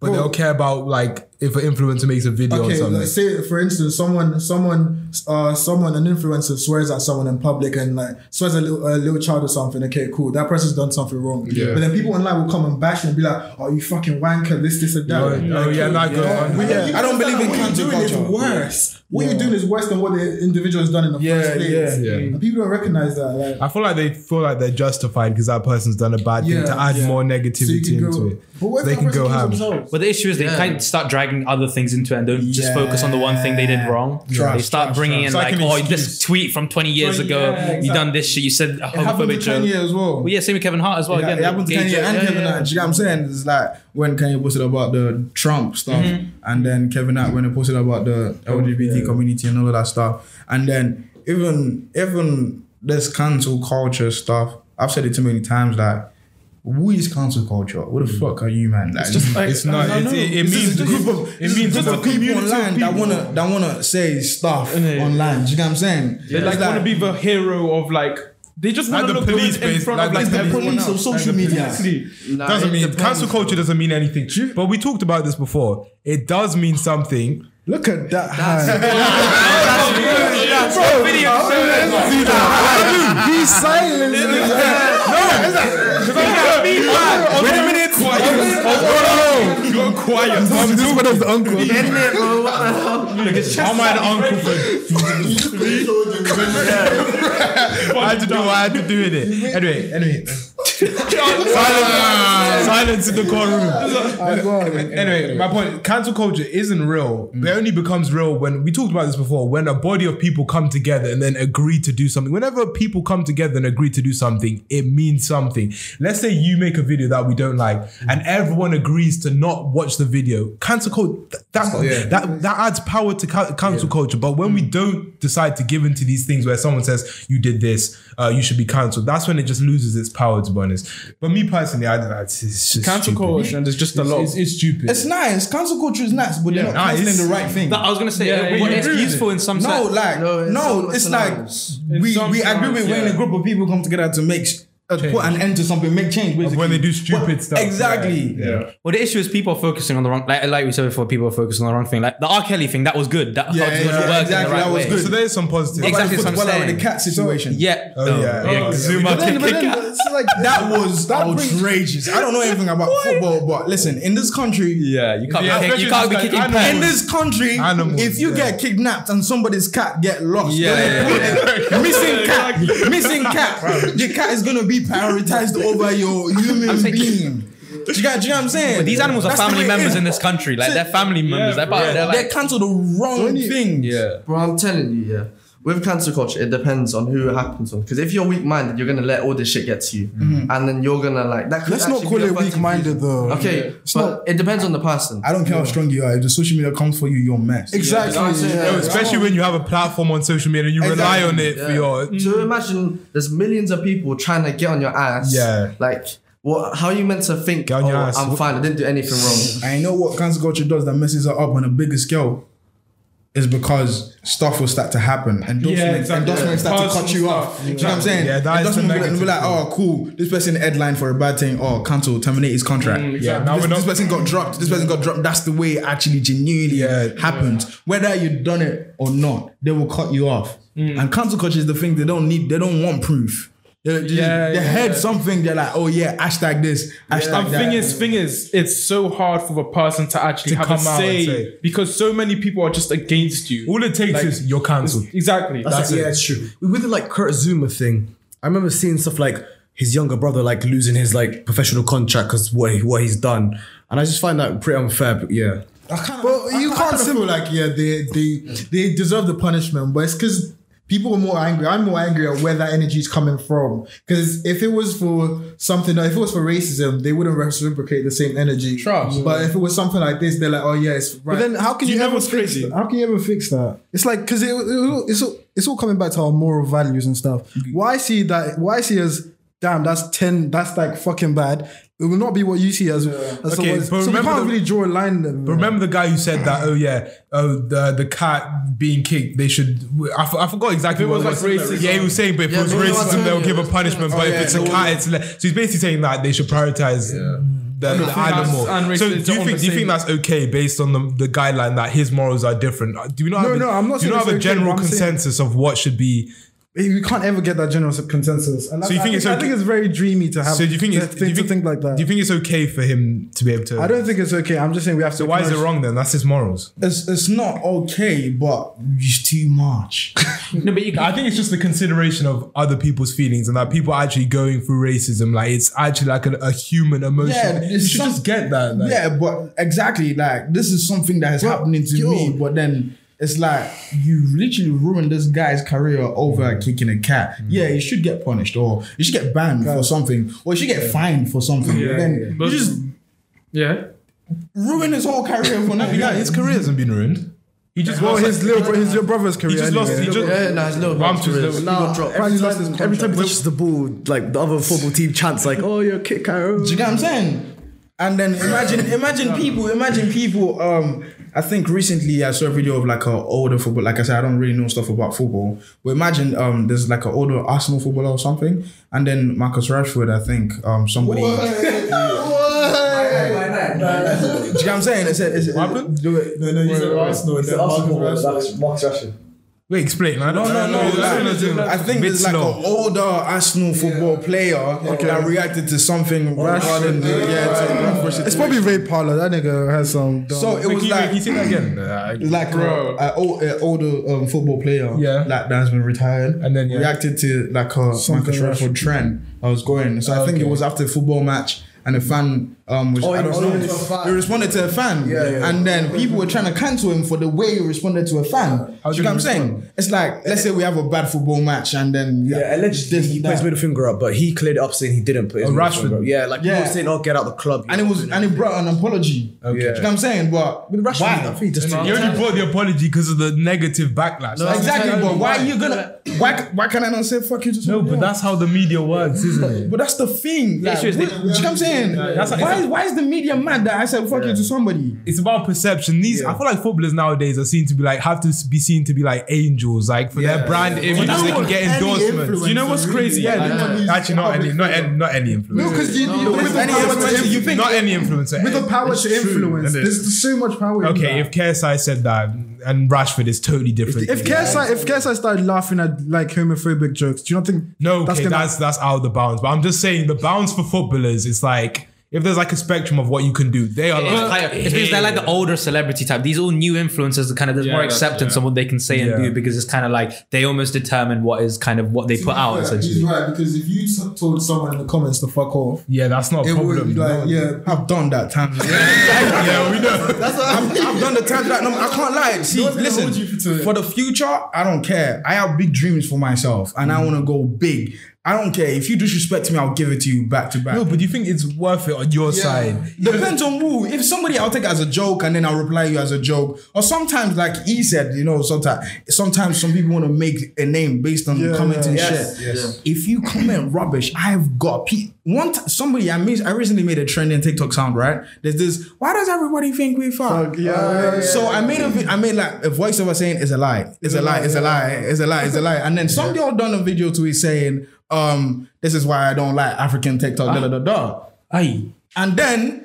but
Bro.
they'll care about like if an influencer makes a video or
Okay,
something.
let's say for instance, someone, someone, uh, someone, an influencer swears at someone in public and like swears at a little, a little child or something. Okay, cool. That person's done something wrong.
Yeah.
But then people online will come and bash and be like, "Oh, you fucking wanker! This, this, and that."
Oh,
Like,
oh, yeah, that goes
yeah.
on.
But
Yeah, I don't believe in
understand
cancel
what you're doing
culture.
is worse. What you're doing is worse than what the individual has done in the
Yeah,
first place.
yeah.
Yeah.
And people don't recognize that. Like,
I feel like they feel like they're justified because that person's done a bad
Yeah,
thing to add
yeah.
more negativity
can
into
go.
it.
But what if
They can go
kills
ham.
But the issue is they can't start dragging other things into it and don't just focus on the one thing they did wrong.
Trust,
they start
trust,
bringing
trust.
in
It's
like,
like
oh, this tweet from 20 years
20
ago,
yeah,
you done this shit, you said a
happened
homophobic
to
joke.
Kanye as well.
Well, yeah, same with Kevin Hart as well.
Yeah,
Again,
it happened to Kanye
joke.
and
Yeah,
Kevin
yeah,
Hart. You know what I'm saying? It's like when Kanye posted about the Trump stuff, mm-hmm. and then Kevin Hart when he posted about the LGBT community and all of that stuff, and then even even this cancel culture stuff. I've said it too many times. Like, who is cancel culture? What the hmm. fuck are you, man? Like,
just like-
It's not.
I
It,
know.
it, it
This
means
is a group of
it means
just
the
the people
community of
online that wanna that wanna say stuff
Innit?
online. Do you know what I'm saying?
They like,
It's
want to be the hero of like. They just
Like
want to
the
look
police
good in front
like
of like
the
everyone
police of social
Like
media.
police.
Nah,
doesn't
it
mean cancel culture doesn't mean anything. True? But we talked about this before. It does mean something.
Look at that. hand. He's silent.
Wait a minute. Go quiet.
This is what his uncle.
Isn't it, bro? What the hell?
I'm my uncle for. I had to do what I had to do with it. Anyway, anyway. Silence, silence in the courtroom. Anyway, my point: cancel culture isn't real. It only becomes real when we talked about this before. When a body of people come together and then agree to do something. Whenever people come together and agree to do something, it means something. Let's say you make a video that we don't like, and everyone agrees to not watch the video. Cancel culture that that that adds power to ca- cancel culture. But when we don't decide to give into these things where someone says you did this, uh, you should be cancelled. That's when it just loses its power. To be honest, but me personally, I don't know. It's, it's just
Cancel
stupid.
culture and there's just a
It's,
lot.
it's, it's stupid.
It's nice. Cancel culture is nice, but they're not
Nah,
canceling the right thing.
But I was gonna say,
Yeah,
uh,
yeah,
but
you
it's
agree
useful in some
No,
sense.
like
No,
no, it's like we we agree with when a group of people come together to make sh- uh, put an end to something, make change. Basically.
when they do stupid stuff.
Exactly.
Yeah. yeah.
Well, the issue is people are focusing on the wrong. Like, like we said before, people are focusing on the wrong thing. Like the R. Kelly thing, that was good. That
Yeah,
helped
yeah,
work
exactly,
right
that was
way.
good.
So there's some positive.
Exactly. What I'm
well,
saying.
with the cat situation.
Yeah.
Oh, yeah.
yeah. Zoom
But
up.
then, but then like
That was
That
outrageous. I don't know anything about football, but listen, in this country,
Yeah, you can't
Yeah,
be, kick, you can't be kicking
guy- I know.
pens.
in this country,
Animals,
if you get kidnapped and somebody's cat get lost,
Yeah,
they're gonna put missing cat, missing cat, the cat is gonna be prioritized over your human
saying-
being. Do you, get, do you know what I'm saying?
But these animals are
That's the
family
way it
members
is.
in this country. Like they're family members. They're, part, they're
They
like,
cancel the wrong thing.
yeah.
Bro, I'm telling you, yeah. With cancel culture, it depends on who it happens on. Because if you're weak minded, you're gonna let all this shit get to you, mm-hmm. and then you're gonna like that. Could
Let's not call
be
it weak-minded, though.
Okay, but it depends on the person.
I don't care how strong you are. If the social media comes for you, you're a mess.
exactly.
Yeah,
yeah.
yeah.
Especially when you have a platform on social media and you rely on it for
Yeah.
your.
So mm. imagine there's millions of people trying to get on your ass.
Yeah.
Like, what? How are you meant to think?
Get on
oh,
your ass.
I'm fine. I didn't do anything wrong.
I know what cancel culture does that messes it up on a bigger scale. Is because stuff will start to happen. Endorsements,
Yeah, exactly.
start to cut you off. Do you know what I'm saying?
Yeah, that is
Endorsement will be- will be like, oh, cool. This person headline for a bad thing. Oh, cancel, terminate his contract.
Yeah, now
this, this person got dropped. This person got dropped. That's the way it actually genuinely
Yeah.
happens. Whether you've done it or not, they will cut you off.
Mm.
And cancel culture is the thing they don't need. They don't want proof. They, they,
Yeah,
they
yeah,
heard
yeah.
something. They're like, oh yeah, hashtag this, hashtag
And
that.
thing is, thing is, it's so hard for the person to actually
To
have
come
a
out and
say,
say.
because so many people are just against you.
All it takes
Like,
is you're cancelled.
Exactly.
That's,
That's
like,
it.
yeah, it's true. With the like Kurt Zouma thing, I remember seeing stuff like his younger brother like losing his like professional contract because what he, what he's done, and I just find that pretty unfair. But yeah,
Well, you can't feel like yeah, they they they deserve the punishment, but it's because people are more angry. I'm more angry at where that energy is coming from. Because if it was for something, if it was for racism, they wouldn't reciprocate the same energy.
Trust.
But if it was something like this, they're like, oh yeah, it's right.
But then how can you
know
ever fix
crazy?
it?
How can you ever fix that? It's like because it, it- it's all, it's all coming back to our moral values and stuff. Why see that? Why see as damn? That's ten. That's like fucking bad. It will not be what you see as. as
Okay, but
so we
remember
can't
the-
really draw a line. There,
But remember the guy who said that? Oh yeah, oh the the cat being kicked. They should. I, f- I forgot exactly
If it
what
was
it
like racism.
Yeah, he was saying, but if
Yeah,
it was
but no, I
racism, they'll
you,
give a punishment.
not-
But
oh,
if it's a
no,
cat, it's le- so he's basically saying that they should prioritize the, the
think
animal.
that's-
So
racism
do you
on
think
the
do you think
same-
that's okay based on the, the guideline that his morals are different? Do you not
No,
have a,
no, I'm not
do you
saying
not have a
it's okay,
general
but I'm saying-
consensus of what should be?
We can't ever get that general consensus. And
So you
I,
think
I
it's
I think it's very dreamy to have.
So do you think it's do you think,
think like that?
Do you think it's okay for him to be able to?
I don't think it's okay. I'm just saying we have to.
So why is it wrong then? That's his morals.
it's, it's not okay, but it's too much.
No, but you
I think it's just the consideration of other people's feelings and that people are actually going through racism. Like it's actually like a, a human emotion.
Yeah,
you should
some-
just get that. Like,
yeah, but exactly like this is something that is happening to
yo.
me, but then it's like you literally ruined this guy's career over kicking a cat. Yeah, you should get punished, or you should get banned for something, or you should get fined for something. but then
But-
you just
yeah.
ruin his whole career for nothing.
yeah, his career hasn't been ruined. He just
Well,
lost.
his little, bro- his little brother's career.
he just lost. He just.
Yeah, no, his little
Bump
bump
to his
to
little-
his.
Nah,
got dropped.
every, time,
his
every time he
contract.
touches the ball, like the other football team chants like, "Oh, you're a kick carrot."
Do you get what I'm saying? And then imagine, imagine people, imagine people. Um, I think recently I saw a video of like a older football. Like I said, I don't really know stuff about football. But imagine um, there's like an older Arsenal footballer or something, and then Marcus Rashford. I think um, somebody. Do you get what I'm saying? It's a, it's a,
What happened?
Do it.
No, no, he's at Arsenal. and then Marcus Rashford.
Wait, explain. I don't
No, no, no. I think
Bit
there's like
slow.
an older Arsenal football player that reacted to something regarding the yeah. To Rashford
It's probably Ray Parlour. That nigga has some. dumb-
So it was
Can you,
like
can you say that again? Uh,
like
Bro.
a, a, old- older um, football player
Yeah.
like that has been retired
And then, yeah.
reacted to like a
Something
Marcus Rashford trend I was going so I think it was after a football match and a fan um was, I don't
he responded to a fan.
he responded to a fan and then people were trying to cancel him for the way he responded to a fan
How
Do you know what I'm saying it's like let's say we have a bad football match and then
Yeah, allegedly
this
he put his
that.
middle finger up, but he cleared it up saying he didn't put his
Oh,
middle
Rashford.
finger up. Yeah, like people
Yeah.
were saying, "Oh, get out the club."
and it was and it brought an apology
Okay.
Do you know what I'm saying but
with Rashford.
why?
I he just
You only brought the apology because of the negative backlash. That's
exactly but why are you gonna why why can I not say fuck you to
No, but that's how the media works, isn't it?
But that's the thing. Like, what, do you know what I'm saying?
That's like-
why, is, why is the media mad that I said fuck you to somebody?
It's about perception. These, I feel like footballers nowadays are seen to be like have to be seen to be like angels, like for their brand image,
You know
they can get endorsements.
You know what's crazy?
Yeah,
Yeah,
no
Actually, not any, not any, not any influencer.
No, because you, you with
any influencer, you think-
not any influencer.
with the eh?
power
to influence, there's so much power.
Okay, if KSI said that and Rashford is totally different.
If KSI, if KSI started laughing at like homophobic jokes, do you not think
no,
that's
okay, that's that's out of the bounds. But I'm just saying the bounds for footballers is like if there's like a spectrum of what you can do, they are
It's,
like,
kind it's because they're like the older celebrity type. These all new influencers are kind of there's
Yeah,
more acceptance
yeah.
on what they can say and
Yeah.
do because it's kind of like they almost determine what is kind of what they put out
He's
essentially.
right because if you told someone in the comments to fuck off,
yeah, that's not a
it
problem.
be like,
No.
yeah,
I've done that time.
yeah, we know.
I've, I've done the time that no, I can't lie. See,
one's gonna
listen,
hold you to it.
for the future, I don't care. I have big dreams for myself and I want to go big. I don't care. If you disrespect me, I'll give it to you back to back.
No, but do you think it's worth it on your side?
Depends on who. If somebody, I'll take it as a joke and then I'll reply you as a joke. Or sometimes, like he said, you know, sometimes sometimes some people want to make a name based on
Yeah,
commenting
yeah.
shit. If you comment rubbish, I've got pe- one t- somebody I made I recently made a trending TikTok sound right. There's this. Why does everybody think we fuck?
yeah, yeah, yeah,
So I made a vi- I made like a voiceover saying it's a lie, it's a lie, it's a lie, it's a lie, it's a lie, and then some all done a video to it saying, um, this is why I don't like African TikTok, da da da da.
Aye.
And then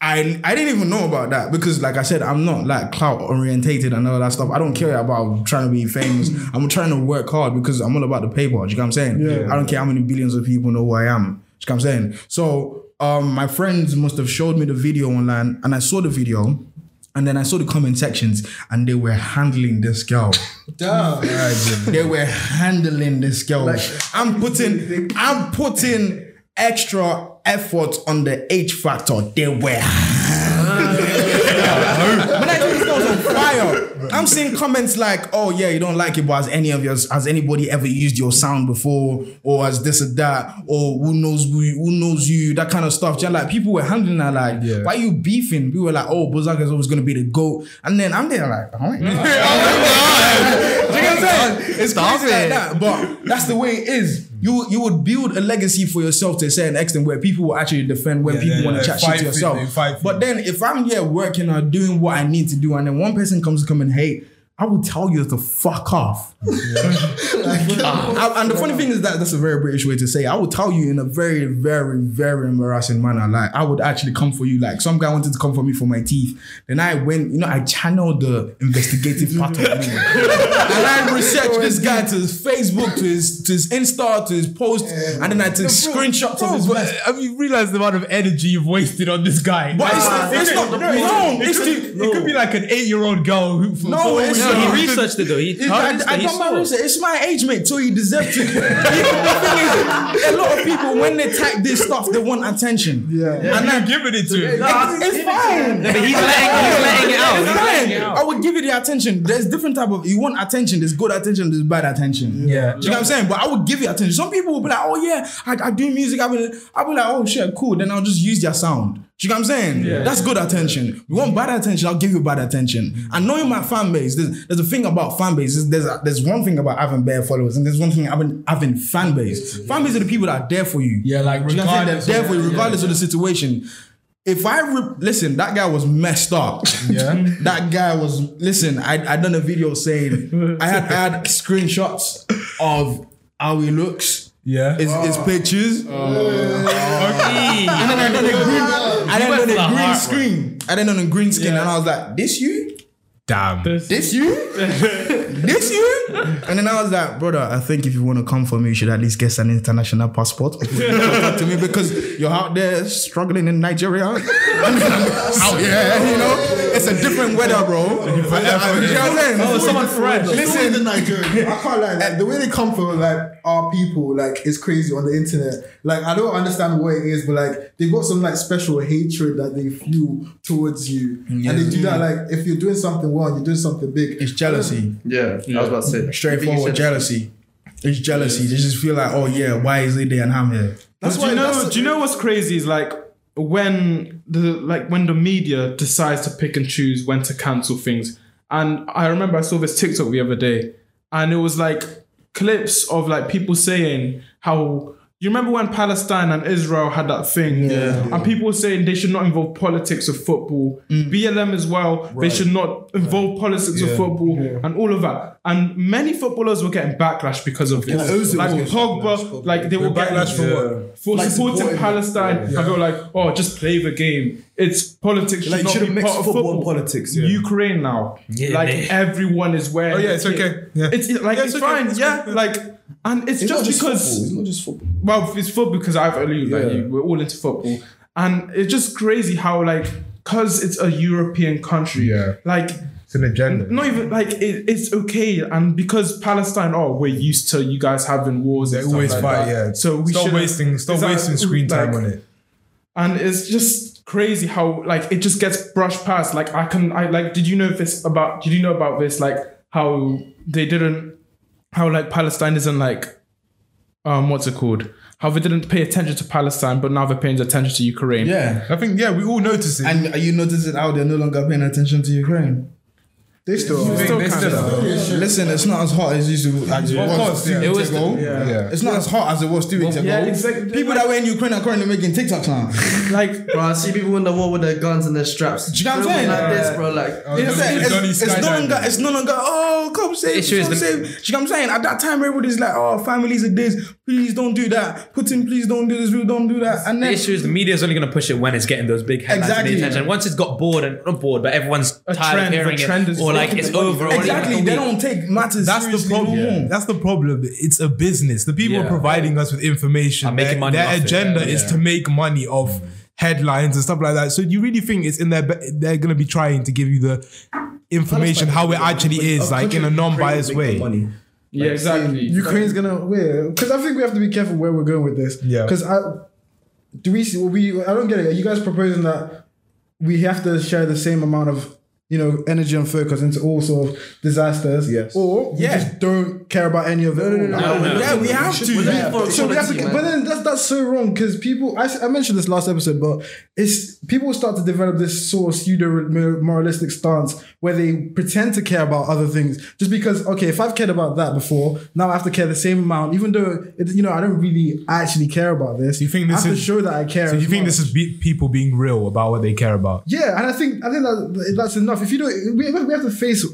I I didn't even know about that because like I said, I'm not like clout orientated and all that stuff. I don't care about trying to be famous. I'm trying to work hard because I'm all about the paper. Do you know what I'm saying? Yeah. I don't care how many billions of people know who I am. Do you know what I'm saying? So um my friends must have showed me the video online and I saw the video. And then I saw the comment sections and they were handling this girl. Damn. they were handling this girl. I'm putting I'm putting extra effort on the H factor. They were ah. when I tell this girl was on fire, I'm seeing comments like, "Oh yeah, you don't like it, but has any of yours, has anybody ever used your sound before, or has this or that, or who knows who, who knows you, that kind of stuff." Just like people were handling that like,
Yeah.
"Why you beefing?" People were like, "Oh, Buzaga is always gonna be the goat," and then I'm there like, "All right." Do you know what I'm saying? It's
Stop
crazy like that, but that's the way it is. You you would build a legacy for yourself to a certain extent where people will actually defend when
Yeah,
people
yeah,
want
yeah.
to chat shit to
you,
yourself. But then if I'm here working or doing what I need to do, and then one person comes to come and hate, I will tell you to fuck off. I- and the funny thing is that that's a very British way to say. It. I would tell you in a very, very, very embarrassing manner. Like I would actually come for you. Like some guy wanted to come for me for my teeth. Then I went, you know, I channeled the investigative part of me, and I researched this guy to his Facebook, to his to his Insta, to his post, and then I took screenshots of his.
Bro, but have you realized the amount of energy you've wasted on this guy?
But it's,
Like,
it's
it
not.
could-
No,
it could, it could be like an eight-year-old girl who. for-
No,
for-
No, he researched it though. He,
It's- I, I
he
done my research. It's my age mate, so he deserves to. the thing is, a lot of people when they type this stuff, they want attention.
Yeah.
and I'm giving it to him.
It's, it's fine.
But he's letting, he's letting it out.
It's
He's it
fine.
out.
I would give you the attention. There's different type of. You want attention. There's good attention. There's bad attention.
Yeah.
Do you know what I'm saying? But I would give you attention. Some people will be like, "Oh yeah, I, I do music." I'll be, I'll be like, "Oh shit, cool." Then I'll just use their sound. Do you know what I'm saying?
Yeah.
That's good attention. You want bad attention, I'll give you bad attention. Mm. And knowing my fan base, there's, there's a thing about fan base. There's, there's, a- there's one thing about having bare followers, and there's one thing having having fan base. Fan base are the people that are there for you.
Yeah, like
Do you know what I'm saying?
regardless
They're there
of-
for you,
yeah,
regardless of the situation. If I re- listen, that guy was messed up.
Yeah.
that guy was. Listen, I I done a video saying I had I had screenshots of how he looks.
Yeah.
His, his oh. pictures.
Hey.
And then I done a green, I then
went
done
for
a
the
green
heart,
screen. I then done a green screen, and I was like, "This you?
Damn.
This you? this you?" And then I was like, "Brother, I think if you want to come for me, you should at least get an international passport before you come talk to me because you're out there struggling in Nigeria. out here, you know, it's a different weather, bro. You know what I'm saying?
Oh, someone fresh.
Listen, the Nigerian. I can't lie. Like the way they come from, like our people, like is crazy on the internet. Like I don't understand what it is, but like they've got some like special hatred that they feel towards you, and they do that. Like if you're doing something wrong, you're doing something big.
It's jealousy,
Yeah, I was about to say.
straightforward jealousy. It's jealousy. They just feel like, oh yeah, why is it there and I'm here?
That's
why-
do you know?
that's-
do you know what's crazy is like when the like when the media decides to pick and choose when to cancel things. And I remember I saw this TikTok the other day, and it was like clips of like people saying how. You remember when Palestine and Israel had that thing? Yeah. And people were saying they should not involve politics of football. Mm. BLM as well, they should not involve politics of football and all of that. And many footballers were getting backlash because of this.
Ozil
like Pogba, like they were getting
backlash for what?
for
Like
supporting
supporting-
Palestine. And they were like, oh, just play the game. It's politics should
Like,
not
shouldn't
be part of
football
football.
and politics, yeah.
Ukraine now,
Yeah,
like everyone is wearing.
Oh, yeah, it's okay. Yeah.
It's like
Yeah,
it's,
it's okay.
fine.
It's
yeah, like and it's,
It's
just because.
It's not just football.
Well, it's football because I've alluded like
Yeah.
you. We're all into football, and it's just crazy how like because it's a European country,
Yeah.
like
It's an agenda.
not even like it, it's okay, and because Palestine, oh, we're used to you guys having wars.
They always
like
fight,
that.
yeah.
So we
stop wasting, stop wasting screen time on it.
and it's just crazy how like it just gets brushed past. Like I can, I like. Did you know this about? Did you know about this? Like how they didn't, how like Palestine isn't like, um, what's it called? How they didn't pay attention to Palestine, but now they're paying attention to Ukraine.
Yeah.
I think, yeah, we all notice it.
And are you noticing how they're no longer paying attention to Ukraine?
They still are.
Still
They still
Listen, it's not as hot as it used to. As it was
course,
two
yeah.
weeks
It was
ago.
the-
yeah.
It's not as hot as it was two weeks ago.
yeah, exactly.
People that were in Ukraine are currently making TikToks now.
Like,
Bro, I see people in the war with their guns and their straps.
Do you know what I'm saying?
Like this, bro. Like,
Oh,
It's,
Johnny-
it's,
Johnny
it's, no
skydiving.
longer, it's no longer, oh, come save,
issue
come save. Do you know what I'm saying? At that time, everybody's like, oh, families are this. Please don't do that. Putin, please don't do this. Please don't do that. And
The
then,
issue is the media is only going to push it when it's getting those big headlines
Exactly.
and the attention. Once it's got bored and not bored, but everyone's
A
tired
trend,
of hearing
the trend
it,
is
or like it's over.
exactly, they don't take matters
That's the
seriously no
problem.
more.
That's the problem. It's a business. The people
Yeah.
providing us with information,
Are making
their,
money
their
off it,
agenda
yeah.
is
Yeah.
to make money off mm. headlines and stuff like that. So do you really think it's in their be- they're going to be trying to give you the information how it actually is, like in a non-biased way.
Money.
yeah, exactly.
Ukraine's gonna wait because I think we have to be careful where we're going with this.
Yeah.
Because I do we see we I don't get it. Are you guys proposing that we have to share the same amount of you know energy and focus into all sort of disasters?
Yes.
Or we
Yeah.
just don't care about any of it. No, no,
no, no.
Yeah, we have to.
We're
Yeah.
looking for
So we have to,
equality,
but then that's that's so wrong because people. I, I mentioned this last episode, but it's people start to develop this sort of pseudo moralistic stance where they pretend to care about other things just because. Okay, if I've cared about that before, now I have to care the same amount, even though it, you know I don't really actually care about this.
you think this
I have
is-
to show that I care?
So you think
much.
this is be- people being real about what they care about?
Yeah, and I think I think that that's enough. If you don't, we, we have to face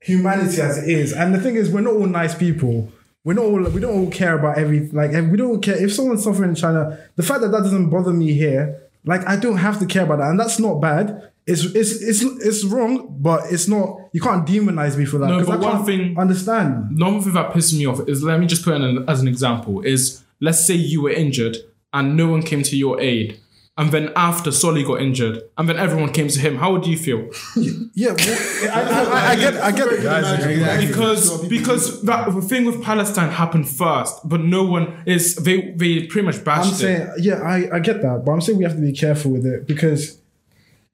humanity as it is. And the thing is, we're not all nice people. We're not all. We don't all care about every like. We don't care if someone's suffering in China. The fact that that doesn't bother me here, like I don't have to care about that, and that's not bad. It's it's it's it's wrong, but it's not. You can't demonize me for that
No,
because
but
I
one thing-
understand.
One thing that pisses me off is let me just put it in as an example is let's say you were injured and no one came to your aid. And then after Solly got injured, and then everyone came to him. How would you feel?
Yeah, well, I, I, I, I get I get it.
Because because that the thing with Palestine happened first, but no one is they they pretty much bashed
I'm
it.
saying, yeah, I, I get that, but I'm saying we have to be careful with it because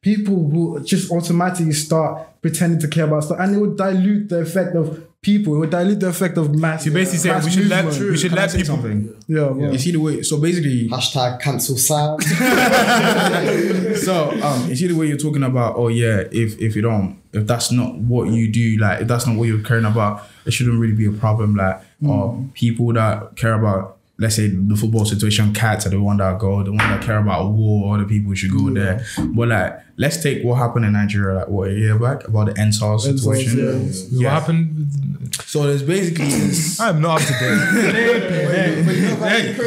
people will just automatically start pretending to care about stuff, and it will dilute the effect of people. It will dilute the effect of mass.
You basically saying
mass
we should let
movement.
we should
Can
let people.
something?
Yeah, yeah.
You see the way. So basically,
Hashtag cancel Sam.
so um, you see the way you're talking about. Oh yeah, if if you don't, if that's not what you do, like if that's not what you're caring about, it shouldn't really be a problem. Like, or people that care about. Let's say the football situation, cats are the one that go, the one that care about war, other people should go there. But like, let's take what happened in Nigeria, like what a year back about the EndSARS situation.
yeah.
What happened?
So there's basically this.
I'm not up to date.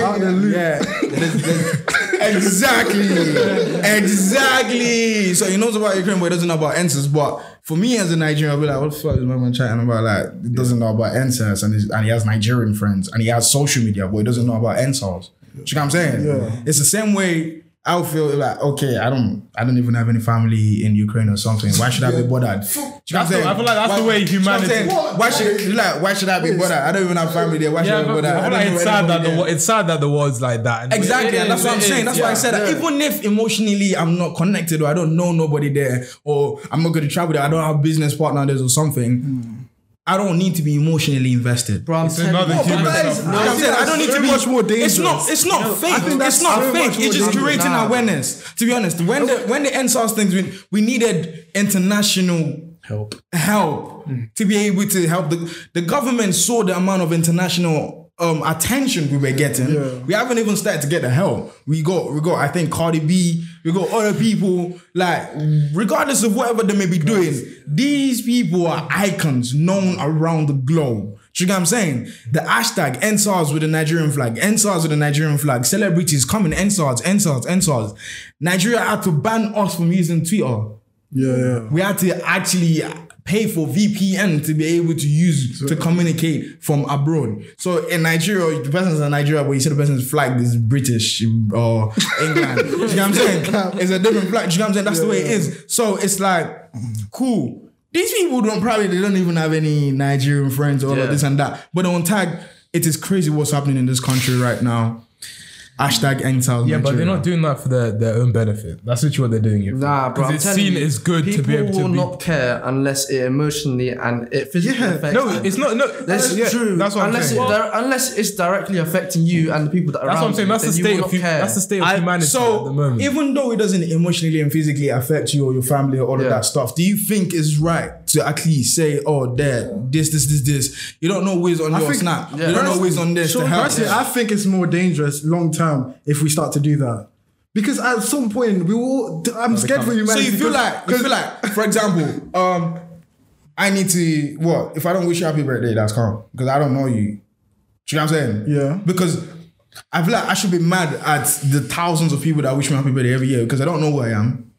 Out.
Yeah, there's- there's- exactly, exactly. So he knows about Ukraine, but he doesn't know about EndSARS. But for me as a Nigerian, I'll be like, what the fuck is my man chatting about? Like, he doesn't know about EndSARS, and, and he has Nigerian friends, and he has social media, but he doesn't know about EndSARS. Do you know what I'm saying?
Yeah.
It's the same way. I would feel like okay, I don't, I don't even have any family in Ukraine or something. Why should I be bothered? You know
That's the- I feel like that's the way
do you know
humanity-
Why should like why should I be bothered? I don't even have family there. Why should
Yeah,
I be bothered?
I feel like it's sad that
anybody
the
there.
it's sad that the world's like that. And
Exactly,
It
and that's what I'm saying. That's why I
yeah.
said that even if emotionally I'm not connected or I don't know nobody there or I'm not going to travel there, I don't have business partners or something. Hmm. I don't need to be emotionally invested.
Bro, I'm
It's
telling
another
you,
human
that is-
suffering.
You know what I'm saying? I don't need to be
much more dangerous.
It's not. It's not fake.
think that's
It's not
so
fake. It's just creating
Nah.
awareness. To be honest, when the when the EndSARS things, we, we needed international
Help.
help hmm. to be able to help the the government saw the amount of international um attention we were getting. We haven't even started to get the help. We got we got I think Cardi B, we got other people like regardless of whatever they may be doing, these people are icons known around the globe. Do you get what I'm saying? The hashtag EndSARS with the Nigerian flag, EndSARS with the Nigerian flag, celebrities coming, EndSARS, EndSARS, EndSARS. Nigeria had to ban us from using Twitter
Yeah, yeah.
we had to actually pay for VPN to be able to use to communicate from abroad. So in Nigeria, the person's in Nigeria, but you see the person's flag is British or England. Do you know what I'm saying? It's a different flag. Do you know what I'm saying? That's the way it is. So it's like, cool. These people don't probably they don't even have any Nigerian friends or
Yeah.
of this and that. But on tag, it is crazy what's happening in this country right now. Hashtag EndSARS
Yeah, but they're not doing that for their, their own benefit. That's literally what they're doing it for.
Nah, bro. I'm
Because it's
telling
seen
you,
as good to
people
be able to
will
be.
not care unless it emotionally and it physically
Yeah,
affects.
no,
them.
it's not. No,
That's
yeah,
true.
That's what
unless
I'm saying.
It, di- unless it's directly affecting you and the people that are
that's what I'm saying.
you,
That's the
then you
state of
not care.
that's the state of
I-
humanity
so
at the moment.
even though it doesn't emotionally and physically affect you or your family or all of that stuff, do you think it's right to actually say, oh, there, this, this, this, this. You don't know who's on
I
your
think-
snap.
Yeah.
You don't know who's on this
Sure,
to help.
personally, I think it's more dangerous long term if we start to do that. Because at some point we will. I'm scared for
you.
So
you feel
because-
like, you feel like, for example, um, I need to what? If I don't wish you happy birthday, that's calm because I don't know you. Do you know what I'm saying?
Yeah.
Because I feel like I should be mad at the thousands of people that wish me happy birthday every year because I don't know who I am.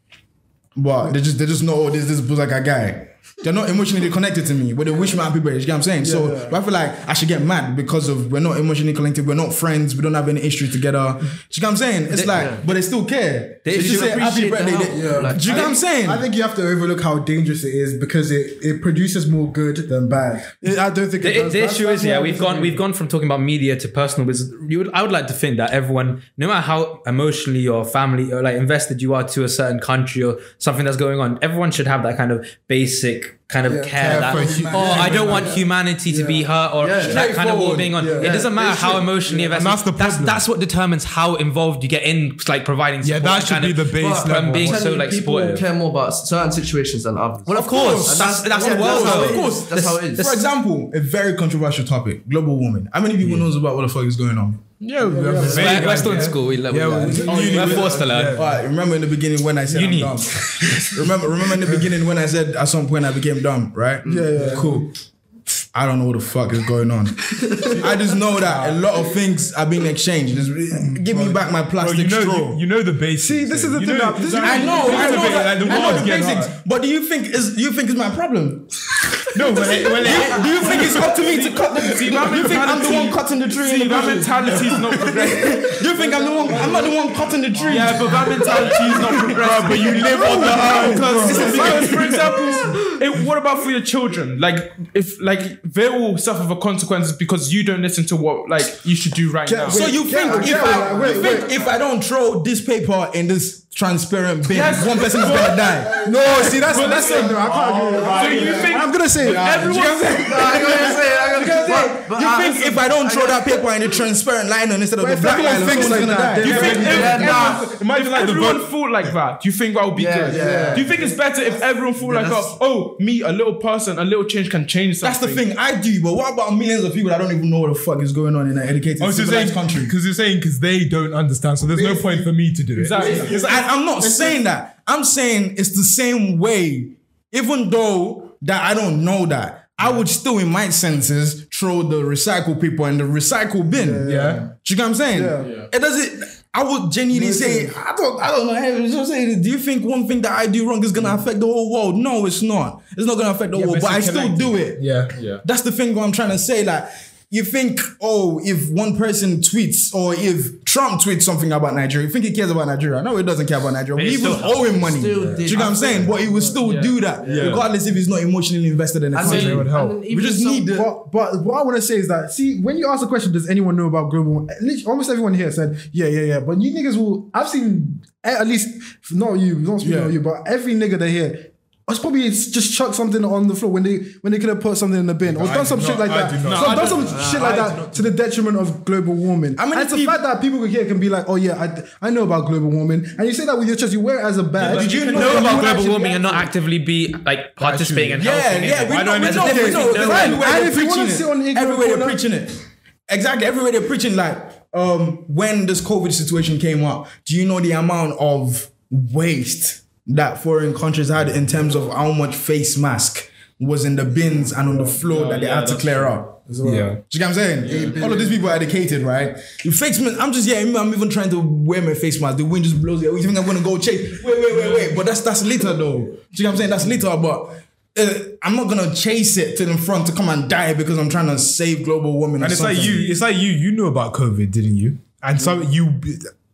But they just they just know oh, this this like a guy. They're not emotionally connected to me, but they wish me happy birthday. You get what I'm saying? so
yeah.
I feel like I should get mad because of we're not emotionally connected, we're not friends, we don't have any history together. Do you get what I'm saying? It's like,
yeah.
but they still care.
They
They just
should
say happy birthday. They-
Yeah.
Do you get what I'm saying?
I think you have to overlook how dangerous it is because it, it produces more good than bad. I don't think it
The,
does.
the
That's-
issue
that's
is, yeah, we've gone we've gone from talking about media to personal business. You would, I would like to think that everyone, no matter how emotionally or family or like invested you are to a certain country or something that's going on, everyone should have that kind of basic kind of care,
care
that oh, I don't want humanity to be hurt or
Yeah.
that kind of
Straightforward.
being on.
Yeah.
It doesn't matter how emotionally invested.
that's the
that's,
problem.
that's what determines how involved you get in like providing. support.
Yeah,
that
should
kind
be
of-
the base
but,
level.
being
I'm
so like
you, people
supportive.
care more about certain situations than others.
Well, of course, that's that's the world.
that's how
though.
Of course.
That's how it is.
For example, a very controversial topic: global warming. How many people mm. knows about what the fuck is going on?
Yeah, we have a
We're,
vague
we're still in school. We, we
Yeah,
learn.
we-
we're forced to learn.
All right, remember in the beginning when I said
Uni.
I'm dumb. remember, remember in the beginning when I said at some point I became dumb, right?
Yeah, yeah.
Cool. I don't know what the fuck is going on. I just know that a lot of things are being exchanged. Just, give me back my
Bro,
plastic
you know,
straw.
you, you know the basics.
See, this is the
You
thing
know-
that- this is-
I know, I know,
the
that-
like, the
I know the basics.
hard.
But do you think is do you think it's my problem?
No, but it, well, it,
Do you think it's up to me to cut the
See,
Do you think I'm the one cutting the tree?
See, that mentality is not progressive.
Do you think I'm the one? I'm not the one cutting the tree.
Yeah, but that mentality is not progressive. but you live on the earth. Because, because, for example, it, what about for your children? Like, if like they will suffer the consequences because you don't listen to what like you should do right now.
So you think
Yeah,
if
yeah,
I
wait,
you think
wait.
if I don't throw this paper in this transparent bin,
Yes.
one person is gonna die?
No, see, that's
But
that's
listen,
no, I can't agree with that.
so you think
I'm gonna say it.
everyone?
I'm gonna say it, I'm gonna say it. But
You
I-
think if I don't throw that paper in the transparent liner instead of the black
everyone
liner,
thinks
someone's
like
gonna
that,
die?
you think if,
Yeah, nah.
if
Imagine like
everyone
vote-
thought like that? Do you think that would be good? Do you think it's better if everyone thought like,
that's-
oh, me, a little person, a little change can change something?
That's the thing. I do, but what about millions of people that don't even know what the fuck is going on in an educated, oh,
I was saying
country?
because you're saying because they don't understand, so there's no point for me to do it.
Exactly.
I'm not saying that. I'm saying it's the same way. Even though that I don't know that, I would still, in my senses, throw the recycle paper in the recycle bin.
Yeah.
Do you get what I'm saying?
Yeah.
It doesn't. I would genuinely say, I don't, I don't know. Hey, just say, do you think one thing that I do wrong is gonna mm. affect the whole world? No, it's not. It's not gonna affect the
Yeah,
world,
but
but I
it's
still do it.
Yeah.
Yeah.
That's the thing what I'm trying to say. Like, you think, oh, if one person tweets or if Trump tweets something about Nigeria, you think he cares about Nigeria? No, he doesn't care about Nigeria.
he
He was
still-
owing money.
still
do
did.
you know what I'm saying? But he would still
Yeah.
do that, regardless if he's not emotionally invested in the
And
country.
then-
would help.
We just
some-
need.
But, but what I want to say is that see when you ask the question, does anyone know about global? Almost everyone here said yeah, yeah, yeah. But you niggas will. I've seen at least not you, not speaking
Yeah.
of you, but every nigga that here. Was probably just chucked something on the floor when they when they could have put something in the bin or
I
done
do
some
not-
shit like
I
that.
do not.
So
No, I
done some shit like that to the detriment of global warming.
I mean,
and it's the fact that people here can be like, oh yeah, I, I know about global warming, and you say that with your chest, you wear it as a badge.
Did you
can
know
you
about
would
global warming and not
react to it.
actively be like participating and
Yeah,
helping?
yeah,
it?
we
Why
know,
don't
we
there's a
know, we
difference
know.
in
Because
knowing.
everywhere
And
they're
if you wanna
preaching
sit on the
it,
ignorant
everywhere they're
corner-
preaching it. Exactly, everywhere they're preaching like, um, when this COVID situation came up, do you know the amount of waste that foreign countries had in terms of how much face mask was in the bins and on the floor that they had to clear up?
Yeah.
Do you get what I'm saying? All of these people are educated, right? You face mask, I'm just yeah, I'm even trying to wear my face mask. The wind just blows it. You think I'm gonna go chase? Wait, wait, wait, wait. But that's that's litter though. Do you get what I'm saying? That's litter, but uh, I'm not gonna chase it to the front to come and die because I'm trying to save global warming. or
And it's like you, it's like you, you knew about COVID, didn't you? And so you,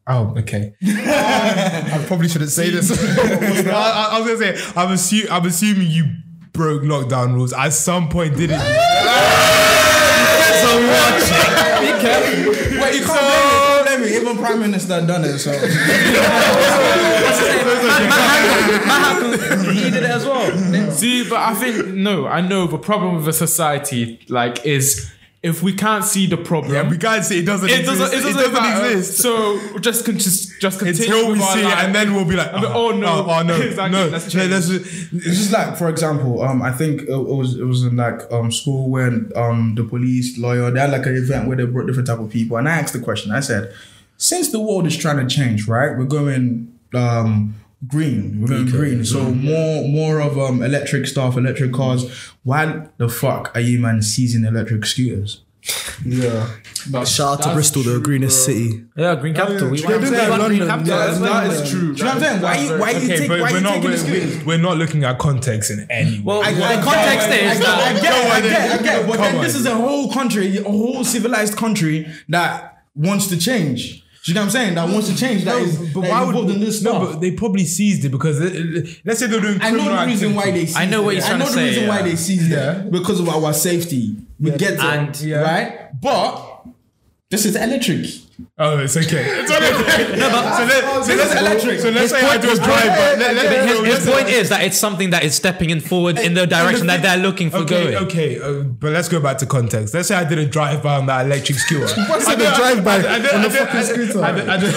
oh, okay. I probably shouldn't say this. I, I- I was gonna say, I'm, assu- I'm assuming you broke lockdown rules at some point, didn't you?
Wait, you can't blame. Blame me. Even Prime Minister done it. So
He did it as well.
See, but I think no, I know the problem with a society like is if we can't see the problem,
Yeah, we can't say it doesn't
it
exist.
doesn't, it doesn't, matter.
exist.
So just con- just just continue
Until we see it, and then we'll be like,
And then, oh, no.
oh, no,
Exactly,
no.
let's change.
let's-
It's just like, for example, um, I think it, it was it was in like um school when um the police lawyer they had like an event where they brought different type of people, and I asked the question. I said, since the world is trying to change, right? We're going um green. We're going green. So more more of um electric stuff, electric cars. Why the fuck are you man seizing electric scooters?
Yeah.
But Shout out to
That's
Bristol, the greenest
bro.
city.
Yeah, Green Capital. We
They
want
do
we
that in London,
Capital.
yeah,
as
that
well.
true.
Do you know what I'm saying? Why you why you take why
we're
you
not
taking
we're,
scooters?
we're, we're not looking at context in any way.
Well,
I
the
get-
context
I
is
get,
that
I get, I get, I get, but then this is a whole country, a whole civilized country that wants to change. Do you know what I'm saying? That wants to change. That is,
but
that
why
is
would
involved in this
no? But they probably seized it because it- it- let's say they're doing.
I know the reason why they seized
I know what
it.
he's
I know
to
the
say,
reason why they seized it because of our safety. We get it,
And-
Yeah.
right? But this is electric.
Oh, it's okay. It's okay. no, but so, let, so let's
electric.
so let's
His
say I
point-
do a
his
drive,
point-
but let, let,
But
let-
his,
let's
his
say-
point is that it's something that is stepping in forward in the direction that they're looking for
Okay,
going.
okay, uh, but let's go back to context. Let's say I did a drive by on that electric scooter.
What's
I
a
did-
drive-by
I did-
on
I
a
did-
fucking scooter?
I I did-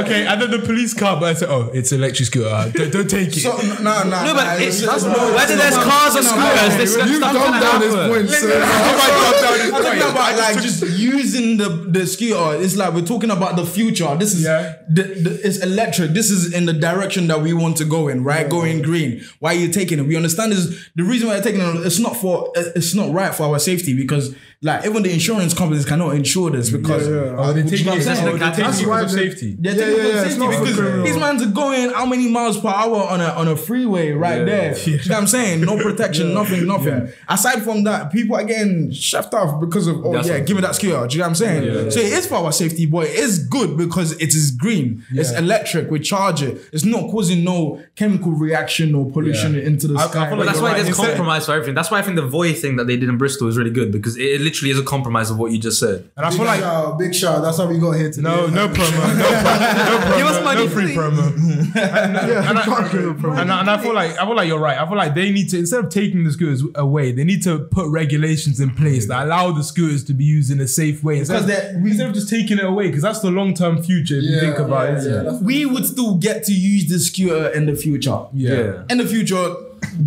Okay, and then the police car, but I said, "Oh, it's an electric scooter. Uh, Don't, don't take it."
So no, no,
No, but it's,
that's
whether there's cars or scooters, this
You've
stuff's
gone
gonna
down this
happen.
point, so
I'm talking about like just using the the scooter. Oh, it's like we're talking about the future. This is
Yeah.
the, the, it's electric. This is in the direction that we want to go in, right? Going green. Why are you taking it? We understand is the reason why you're taking it. It's not for it's not right for our safety because like even the insurance companies cannot insure this because
they
Would you
take
know what
it.
saying?
Oh, they take
That's
it
why
because safety.
They're
Yeah,
taking
yeah,
for
yeah,
safety because
criminal.
these mans are going how many miles per hour on a on a freeway right there. You know what I'm saying? No protection, nothing, nothing. Aside from that, people are getting shoved off because of oh
That's
yeah,
what-
give me that scooter. Do you know what I'm saying? So it is for our safety, but it is good because it is green. It's electric. We charge it. It's not causing no chemical reaction or pollution
Yeah.
into the
I- I
sky.
feel
But
like
that's why
right.
there's compromise for everything. That's why I think the Voi thing that they did in Bristol is really good because it literally is a compromise of what you just said.
And I
Big
feel like
shout, big shout. That's how we got here today.
no, no promo, no, promo, no
Give us
promo,
money,
no free
please.
promo. And,
Yeah,
and, I,
can't give a promo.
and, I, and I feel like I feel like you're right. I feel like they need to instead of taking the scooters away, they need to put regulations in place that allow the scooters to be used in a safe way instead,
Because
of,
they're-
instead of just taking it away. Because that's the long term future. If you think about
yeah,
it,
yeah,
isn't it?
that's-
we would still get to use the scooter in the future.
Yeah.
in the future,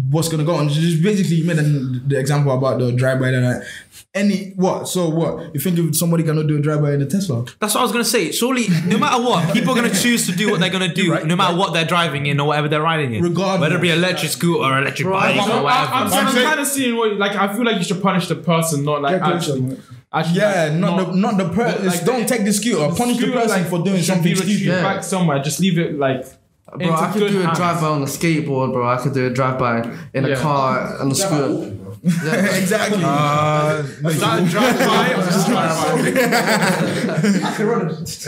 what's gonna go on? Just basically, you made an, the example about the drive-by. That like, any what? So what? You think if somebody cannot do a drive-by in a Tesla?
That's what I was gonna say. Surely, no matter what, people are gonna choose to do what they're gonna do, no matter what they're driving in or whatever they're riding in.
Regardless.
whether it be electric scooter or electric bike
I'm,
or
I'm,
whatever.
I'm,
I'm
I'm kind of seeing what like I feel like you should punish the person, not like
Get
actually. actually
Yeah,
like,
not, the not the person.
like,
don't take the scooter. Punish the person
like,
for doing something
be retrieved
stupid.
Yeah.
back somewhere. Just leave it like.
Bro, I could do a drive by on a skateboard, bro. I could do a drive by in a
Yeah.
car on a scooter. Yeah.
exactly.
Uh,
Is that a drive by or just drive by?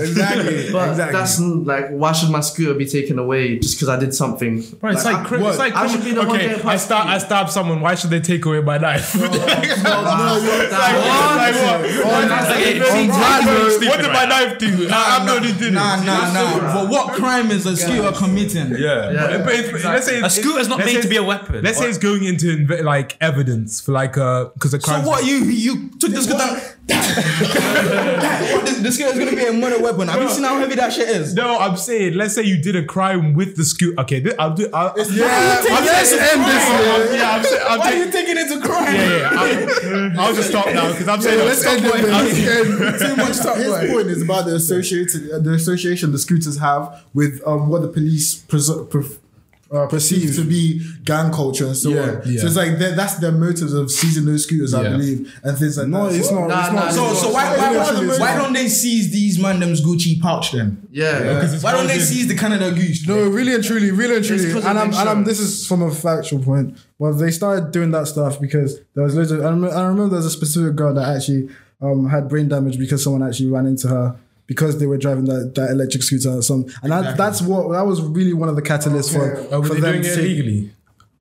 exactly.
But
exactly.
that's n- like, why should my scooter be taken away just because I did something?
Bro, it's like,
I-
it's like
I should be the one
okay.
getting
I
punched.
stab I stab someone. Why should they take away my knife? like,
That-
like what?
Okay,
What-
see,
what, what did my knife do? I- I'm not even doing
Nah,
it.
nah, nah. But what crime is a scooter committing?
Yeah,
Yeah.
But if- let's say
a scooter's not made to be a weapon.
Let's say it's going into like evidence for like uh because a crime
So
crime.
what? You you took the scooter. What, the, the is gonna be a murder weapon. Have you seen how heavy that shit is?
No, I'm saying let's say you did a crime with the scooter. Okay, this, I'll do. I'll,
Yeah,
I'm
let's
saying-
end this.
I'm- Yeah, I'm saying. I'm
Why are
taking-
you taking it to crime?
yeah, yeah. I'll, I'll just stop now because I'm saying.
let's end it. Let's end.
Too much stuff.
His
right?
point is about the associated, uh, the association the scooters have with um, what the police pres- pre- uh, perceive to be gang culture and so
Yeah,
on.
yeah.
So it's like that's their motives of seizing those scooters, I
Yeah.
believe, and things like
No,
that.
it's not.
Nah,
it's
nah,
not.
So, so why, why, why, why don't they seize these mandems Gucci pouch then?
Yeah.
Why don't they seize the Canada Goose?
No, really and truly, really and truly, and I'm, and I'm. This is from a factual point. Well, they started doing that stuff because there was loads of. I remember, I remember there's a specific girl that actually um, had brain damage because someone actually ran into her because they were driving that, that electric scooter or something. And that, that's what that was really one of the catalysts for
Oh, were
for
they
them
doing
to
it
take-
illegally?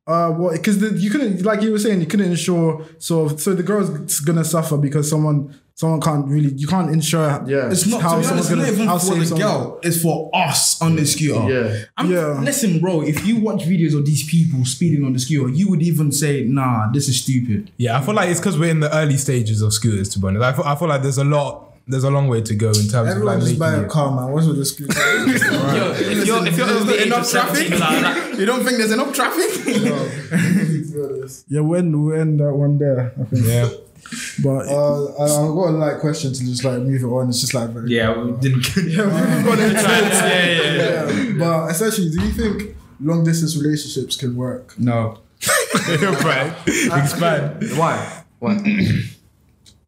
Uh, well, because you couldn't, like you were saying, you couldn't insure. So, so the girl's gonna suffer because someone, someone can't really, you can't insure.
Yeah.
It's not, to be honest, it's not even
how
for the
someone-
girl. It's for us on the scooter.
Yeah.
I'm,
Yeah.
Listen, bro, if you watch videos of these people speeding on the scooter, you would even say, nah, this is stupid.
Yeah, I feel like it's because we're in the early stages of scooters. To be honest, I feel, I feel like there's a lot, there's a long way to go in terms
Everyone
of like
just buy a car, man. What's with the scooter?
Yo, if you're if you're over the
enough traffic.
like, like,
you don't think there's enough traffic?
yeah, when we end that one there, I think.
Yeah,
But uh, I, I've got a like question to just like move it on. It's just like very
yeah, we didn't.
yeah, we've got into it.
yeah, yeah, yeah.
Yeah. But essentially, do you think long distance relationships can work?
no.
right. Expand.
Why? Why?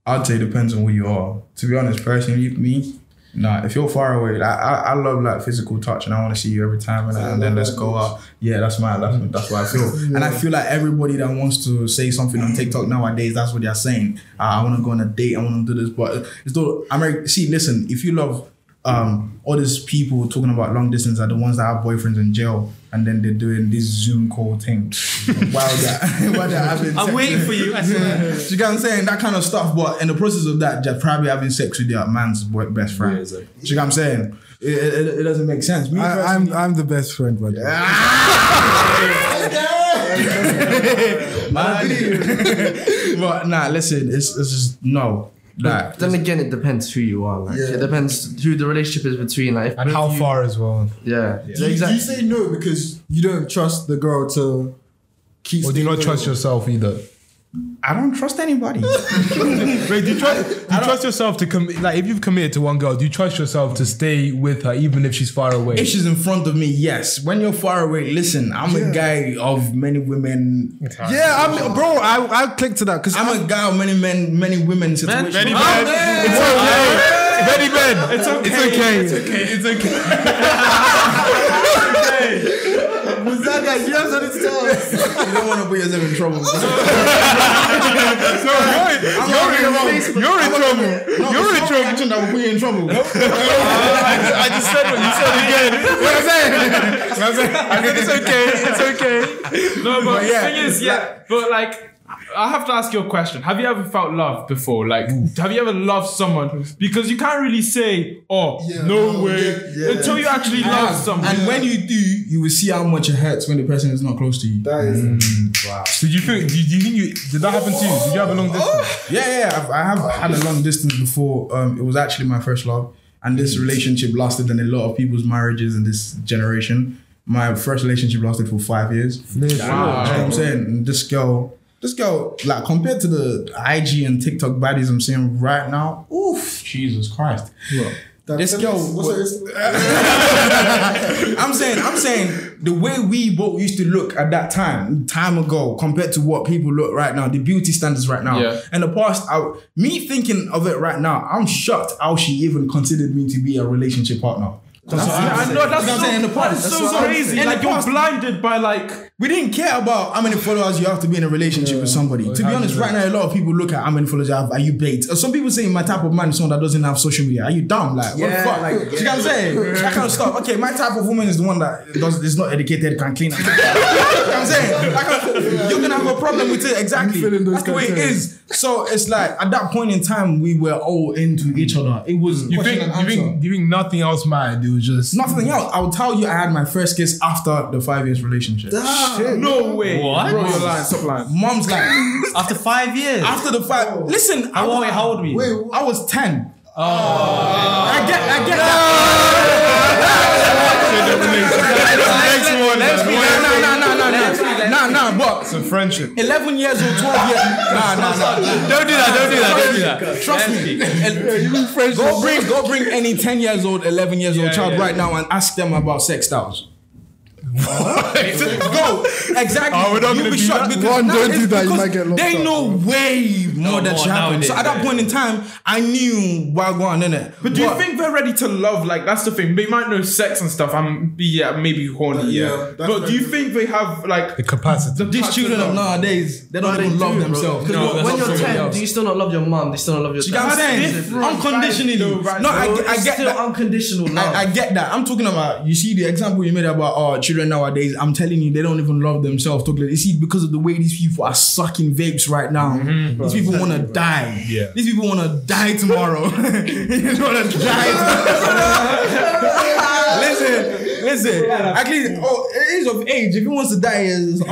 I'd say it depends on who you are. To be honest, personally, me, nah. If you're far away, like, I, I love like physical touch, and I want to see you every time, and, and then let's go out. Yeah, that's my that's, that's what I feel. And I feel like everybody that wants to say something on TikTok nowadays, that's what they're saying. Uh, I want to go on a date. I want to do this, but it's though America. See, listen, if you love um all these people talking about long distance are the ones that have boyfriends in jail and then they're doing this Zoom call thing while they're while they're having
I'm
sex.
waiting for you. I swear.
You get what I'm saying? That kind of stuff. But in the process of that, they're probably having sex with their man's best friend.
Yeah, it's like-
Do you get what I'm saying? It, it, it doesn't make sense. Me
I, I'm I'm the best friend, but
but nah, listen, it's, it's just no. Like,
Then again, it depends who you are. Like, it depends who the relationship is between. Like, if
And how
you-
far as well?
Yeah,
Do you, do
exactly.
you say no because you don't trust the girl to keep?
Or do you not trust yourself either?
I don't trust anybody.
Wait, do you trust? Do you trust yourself to commit? Like, if you've committed to one girl, do you trust yourself to stay with her even if she's far away?
if she's in front of me, yes. When you're far away, listen, I'm a guy of many women.
Yeah, I'm, bro. I I clicked to that because
I'm a guy of many men, many women situations.
Benny
Oh, man.
it's okay. Benny Ben, it's okay. It's okay. It's okay.
was that guy? You have something to tell
you don't want to put yourself in trouble.
So you're, you're, in, you're in trouble. you're in trouble.
Action that will put you in trouble.
I, uh, I just said what you said again. What I'm saying? What I'm saying? I said it's okay. It's okay.
No, but,
yeah,
the thing is, yeah, but like, I have to ask you a question. Have you ever felt love before? Like, have you ever loved someone? Because you can't really say, oh, no way, until you actually love someone.
And when you do, you will see how much it hurts when the person is not close to you.
That is
Did you think? Did you think you? Did that happen to you? Did you have a long distance?
Yeah, yeah, I've, I have had a long distance before. Um, it was actually my first love, and this relationship lasted than a lot of people's marriages in this generation. My first relationship lasted for five years. You know what I'm saying? And this girl, this girl, like compared to the IG and TikTok baddies I'm seeing right now, oof, Jesus Christ.
that,
This girl- I'm saying, I'm saying the way we both used to look at that time, time ago, compared to what people look right now, the beauty standards right now.
Yeah.
In the past, I, me thinking of it right now, I'm shocked how she even considered me to be a relationship partner. That's what I'm
I
saying.
know that's
You know what I'm
so,
saying? In the past,
that's
that's
so
what I'm
crazy.
saying. In
Like you're
past,
blinded by like
we didn't care about how many followers you have to be in a relationship with somebody. To be honest, right now a lot of people look at how many followers you have. Are you bait? Uh, Some people say my type of man is someone that doesn't have social media. Are you dumb? Like what the fuck?
like,
you know what I'm saying? that kind of stuff. Okay, my type of woman is the one that does is not educated, can clean. up. you know what I'm saying? That kind of- you're gonna have a problem with it. Exactly.
feeling those
That's the way it
criteria.
is. So it's like at that point in time we were all into each other. It was
You
question
think?
and
You think?
answer.
You think nothing else mattered? It was just
Nothing else. I'll tell you, I had my first kiss after the five years relationship.
no way.
What?
Bro, you're lying. Stop lying.
Mom's like,
After five years.
after the five. Oh. Listen, I
how,
was,
old, how old were you?
Wait,
I was ten. Oh, I get, I get that. nah, nah, but
It's a friendship.
eleven years old, twelve years. Nah, nah, nah.
Don't do that. Don't do that. Don't do that.
Trust me. Go bring, go bring any ten years old, eleven years old child
yeah.
right now and ask them about sex styles. Go exactly.
Oh, we're not
You'll be shocked
that?
because
One, don't
it's
do that, you
because
might get locked
They
up.
know way more that
more
should happen.
nowadays,
So at that
yeah.
point in time, I knew Wagwan in it.
But do you think they're ready to love? Like that's the thing. They might know sex and stuff. I'm yeah, maybe horny.
Yeah,
Yeah.
that's
But do you think they have like
The capacity.
these children of nowadays they don't even love
themselves? bro.
themselves?
'Cause
No,
when
that's
you're
not
10, do you still not love your mom? Do you still not love your
You what I'm
dad?
saying?
different.
Unconditionally.
Right, though, right,
no, I,
Bro,
get- I
it's
get
still
that.
unconditional love.
I, I get that. I'm talking about. You see the example you made about oh children nowadays. I'm telling you, they don't even love themselves. Talk like, you see because of the way these people are sucking vapes right now. Mm-hmm. These people want to die.
Yeah.
These people want to die tomorrow. they want to die. tomorrow. listen, listen. At least, oh, age of age. If he wants to die, is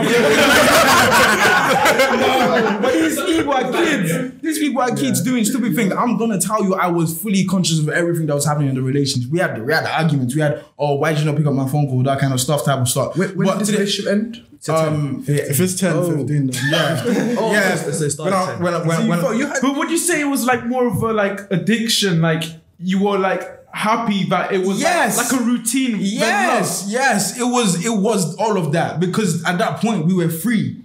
but these people are kids. These people are kids doing stupid things. I'm gonna tell you, I was fully conscious of everything that was happening in the relations. We had we had arguments. We had oh, why did you not pick up my phone call? That kind of stuff, type of stuff.
When, when
But
did this
today-
relationship end?
um,
If it's 10,
Oh.
15, then
yeah,
Oh,
yeah.
so- so it
When I,
started
when, I, when, when,
you, you had,
But would you say it was like more of a like addiction? Like you were like happy that it was like-
Yes.
like, a routine.
Yes, yes, it was it was all of that because at that point we were free.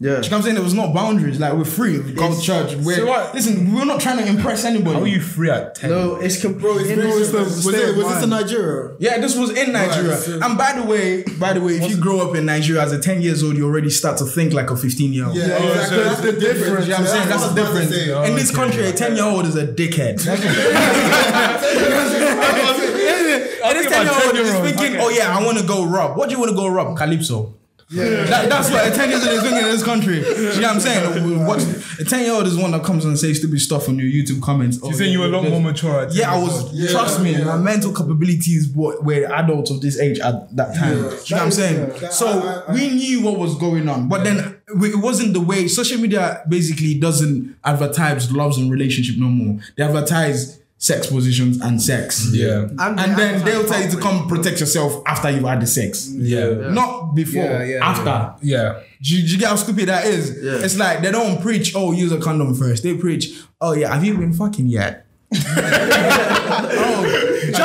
Yeah.
You know what I'm saying? There was no boundaries. Like we're free. We go to church. We're,
So what-
Listen, we're not trying to impress anybody.
How are you free at 10?
No, it's com- bro. It's
Bro, was, the,
bro,
was, it, was this in. Nigeria?
Yeah, this was in Nigeria.
Right, so-
and by the way, by the way, if you grow up in Nigeria as a 10 years old, you already start to think like a 15 year old.
Yeah,
Oh,
exactly.
so
That's the difference.
You know what I'm saying? That's the difference.
Oh,
in this
okay.
country, a 10 year old is a dickhead. And this 10 year old is
10-year-old.
thinking, oh yeah, I want to go rob. What do you want to go rob? Calypso.
Yeah.
That, that's what a 10 year old is doing in this country. You know what I'm saying? What, a 10 year old is one that comes and says stupid stuff on your YouTube comments.
You're saying you were a lot more mature at 10
Yeah, I was.
Yeah,
trust me,
yeah.
my mental capabilities were, were adults of this age at that time.
Yeah.
you know what I'm saying?
yeah, that-
so
I- I-
we knew what was going on, but then it wasn't the way social media basically doesn't advertise loves and relationship no more. They advertise sex positions and sex.
Yeah.
And, then they'll tell you to come protect yourself after you've had the sex.
Yeah.
Not before,
Yeah, yeah,
after.
Yeah.
Do you, do you get how stupid that is?
Yeah.
It's like they don't preach, oh, use a condom first. They preach, oh, yeah, have you been fucking yet? oh,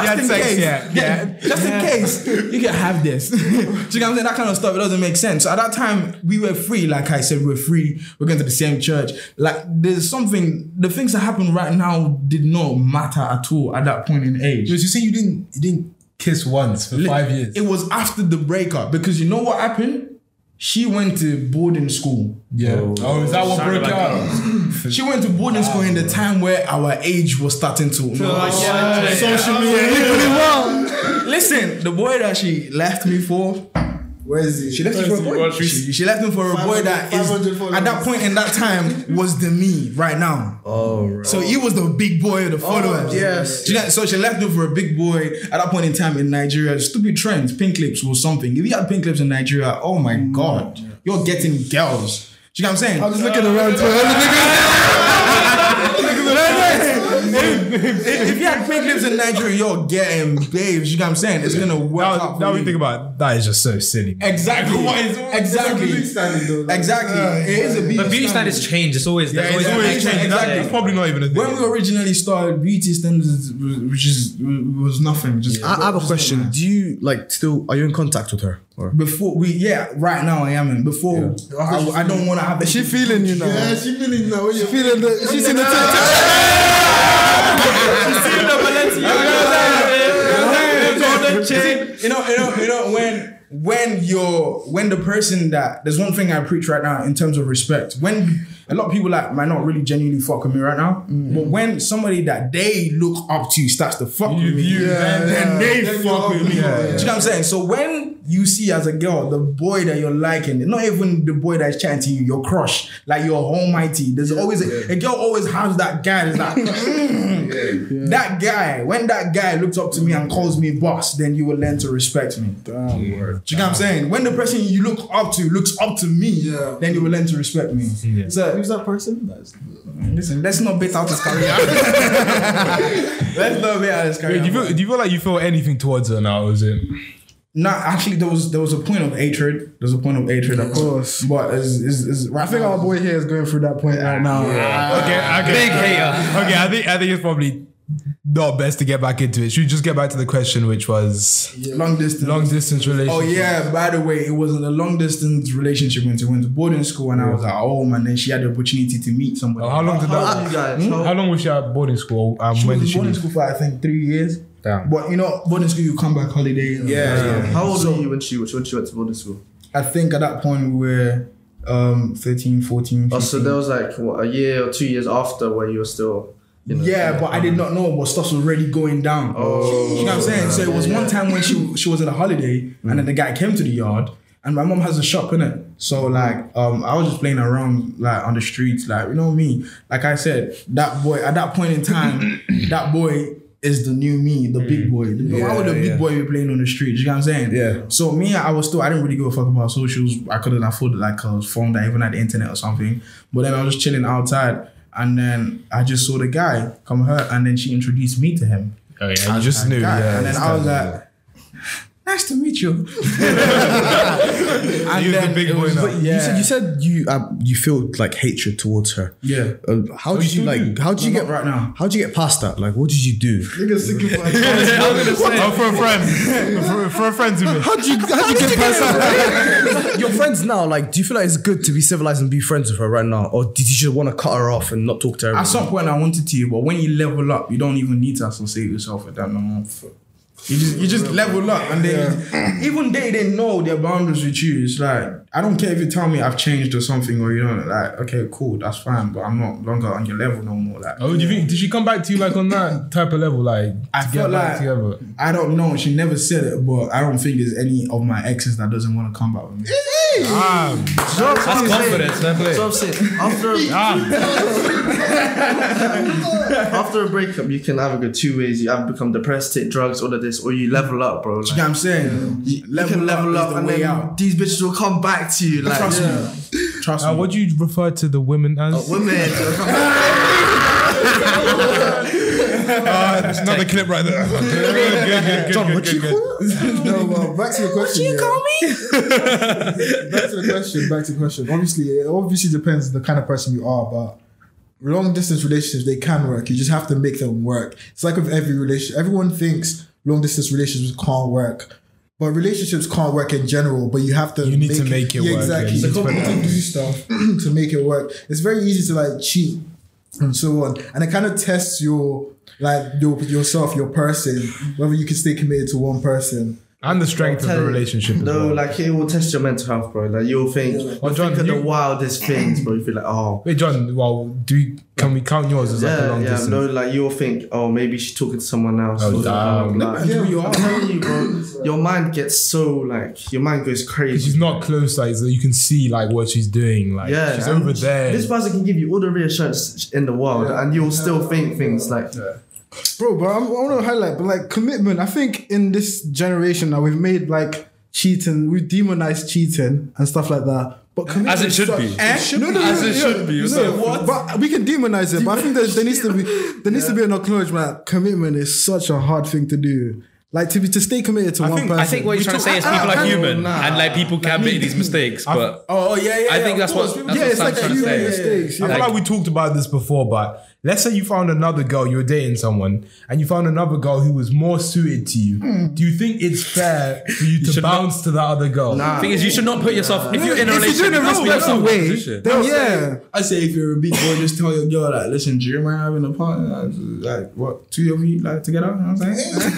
just in
sex
case.
yet?
Yeah, just in case you can have this. Do you know what I'm saying? That kind of stuff, it doesn't make sense. So at that time, we were free. Like I said, we're free. We're going to the same church. Like there's something, the things that happen right now did not matter at all at that point in age.
Because you say you didn't you didn't kiss once for five years.
It was after the breakup because you know what happened? She went to boarding school.
yeah. Oh, oh is that what broke
like
out?
She went to boarding school in the time where our age was starting to.
Social media equally.
Listen, the boy that she left me for,
Where is he?
She left you for a boy.
she, she left him for a boy that is at that point in that time was the me right now.
Oh, right.
So he was the big boy of the oh, followers.
yes.
She let- so she left him for a big boy at that point in time in Nigeria. Stupid trends, pink lips was something. If you had pink lips in Nigeria, oh my god, mm. you're getting girls. Do you know what I'm saying?
I'm just looking uh, around to all the
if, if you had pink lips in Nigeria, you're getting babes. You know what I'm saying? It's gonna work
Now,
out.
now we think about it, that is just so silly. man.
exactly. exactly. Exactly. it is a beauty
But beauty
standard.
standards change. It's always
Yeah,
there's always
it's always
next
changing.
trend.
Exactly.
It's probably not even a thing.
When we originally started, beauty standards, which is was nothing. Just
I, I have a question. Do you like still? Are you in contact with her? Or?
Before we, yeah, right now I am. in. Before I, I don't want to have.
Is she feeling you now?
Yeah,
she feeling now. She feeling the. She's in the TikTok.
You know, you know, you know when when you're when the person that there's one thing I preach right now in terms of respect. When a lot of people like might not really genuinely fuck with me right now, but when somebody that they look up to starts to fuck with me, then, then they
Then
fuck with me.
up-
Do you know what I'm saying? So when you see as a girl the boy that you're liking, not even the boy that's chatting to you, your crush, like your almighty. There's always a, a girl always has that guy that's like "Mm." that guy. When that guy looks up to me and calls me boss, then you will learn to respect me. Do you know what I'm saying? When the person you look up to looks up to me,
Yeah.
then you will learn to respect me. So
Who's that person? That's,
listen, let's not bait out his career. let's not bait out this career.
Wait, do, you feel, do you feel like you feel anything towards her now? Is it?
No, actually, there was there was a point of hatred. There's a point of hatred, of
course.
But is is is
I think our boy here is going through that point right now.
Okay, okay.
Big hater.
Okay, I think I think it's probably not best to get back into it. Should we just get back to the question, which was
Long distance.
long distance relationship?
Oh yeah, by the way, it wasn't a long distance relationship when she went to boarding school and I was at home and then she had the opportunity to meet somebody.
Oh, how long did
How
that?
old are you guys? How-
How long was she at boarding school? Um,
She
when
was
did
in
she
boarding
leave?
school for I think three years.
Damn.
But you know, boarding school you come back holiday.
Yeah, yeah.
How old were you when she when she went to boarding school?
I think at that point we were um 13, 14, 15.
Oh, so there was like what a year or two years after where you were still. You know,
Yeah, but I did um, not know what stuff was really going down.
Oh.
you know what I'm saying? So it was one time when she she was at a holiday and then mm. the guy came to the yard and my mom has a shop in it. So like um I was just playing around like on the streets, like you know me. Like I said, that boy at that point in time, that boy is the new me, the big mm. boy. The, why would the big
yeah.
boy be playing on the streets? You know what I'm saying?
Yeah.
So me, I was still I didn't really give a fuck about socials. I couldn't afford like a phone that even had the internet or something. But then I was just chilling outside and then I just saw the guy come her and then she introduced me to him.
Oh yeah, you just knew.
Guy.
Yeah,
and then I was like, nice to meet you. and
He was the big boy
was-
now.
But you said you said you uh, you feel like hatred towards her.
Yeah.
Uh, how
Oh,
did
you
you like?
do?
How did you get
right now.
How did you get past that? Like, what did you do?
Niggas simplify.
oh, for a friend, for, for a friend to me.
How did you How did you get past that? Your friends now, like, do you feel like it's good to be civilized and be friends with her right now, or did you just want to cut her off and not talk to her?
At some point, I wanted to, but when you level up, you don't even need to associate yourself with that no more. You just you just level up, and then even they didn't know their boundaries with you. It's like I don't care if you tell me I've changed or something, or you know, like okay, cool, that's fine, but I'm not longer on your level no more. Like
Oh, do you think did she come back to you like on that type of level, like
I
to
felt
get back
like
together?
I don't know. She never said it, but I don't think there's any of my exes that doesn't want to come back with me.
Ah,
That's confidence. Fair play.
So I'm saying after a, after a breakup, you can have a good two ways. You either become depressed, take drugs, all of this, or you level up, bro. Like,
You know what I'm saying?
you can level
is
up,
the
and
way
then
out.
these bitches will come back to you. Like
Trust
yeah.
me. Trust
uh,
me.
what do you refer to the women as?
women. they'll come back.
Ah, there's another clip right there. Good, good, good, good,
John,
good,
what you
good,
call?
no, well, back to the question. you call me? back to the question. Back to the question. Obviously, it obviously depends the kind of person you are, but long distance relationships they can work. You just have to make them work. It's like with every relationship. Everyone thinks long distance relationships can't work. But relationships can't work in general, but you have to.
You need to make it
yeah,
work,
Exactly.
yeah, you
you
need to
to do stuff to make it work. It's very easy to like cheat and so on, and it kind of tests your like your yourself, your person, whether you can stay committed to one person.
And the strength of
Tell
the
you-
relationship.
No,
well.
like it will test your mental health, bro. Like you'll think,
Yeah.
Well,
you'll
John,
think of
you-
the wildest things, bro. You feel like, oh,
Wait, John. Well, do we, can we count yours as like a
yeah,
long
yeah.
distance?
No, like you'll think, oh, maybe she's talking to someone else.
Oh,
or blah,
damn.
blah, blah.
Yeah, you
I'm
are.
telling you, bro. Your mind gets so like your mind goes crazy.
she's not close, like so you can see like what she's doing. Like
Yeah,
she's
and
over there.
This person can give you all the reassurance in the world,
Yeah.
and you'll still think things like,
Bro, but I'm, I want to highlight, but like commitment. I think in this generation now we've made like cheating, we've demonized cheating and stuff like that. But
As it should be.
Eh? No, no, no,
As it should be.
No,
So
what? But we can demonize it. But I think there, there needs to be there needs to be an acknowledgement. that Commitment is such a hard thing to do. Like to be to stay committed to one
think-
person.
I think what you're trying to say is people are human and like people can make these mistakes, but
Oh, yeah, yeah.
I think that's
course.
what that's
yeah,
what
it's like
trying to
human
say.
mistakes.
I
Yeah.
feel like we talked about this before, but let's say you found another girl, you were dating someone, and you found another girl who was more suited to you. Hmm. Do you think it's fair for you to
should
bounce to that other girl?
nah.
thing is, you should not put yourself if you're in a
If
relationship.
you're doing
must put
respectful
yourself in a
way,
position.
then yeah.
I say if you're a big boy, just tell your girl like, listen, do you mind having a partner? Like what, two of you like together? You know what I'm saying?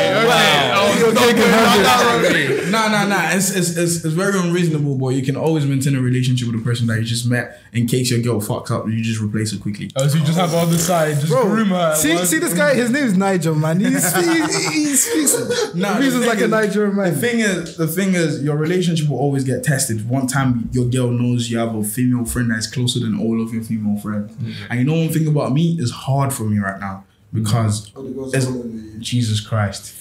Oh, okay. Nah, nah, nah. It's, it's, it's, it's very unreasonable, boy. You can always maintain a relationship with a person that you just met. In case your girl fucks up, you just replace it quickly.
Oh, so you just have on the side, just groom her.
See,
One-
see this guy. His name is Nigel, man. He's, he, he, he speaks.
Nah,
he
the
reasons
thing
like a
is-
Nigerian man.
The thing is, the thing is, your relationship will always get tested. One time, your girl knows you have a female friend that's closer than all of your female friends, mm-hmm. and you know one thing about me is hard for me right now because mm-hmm. oh, it's, Jesus Christ.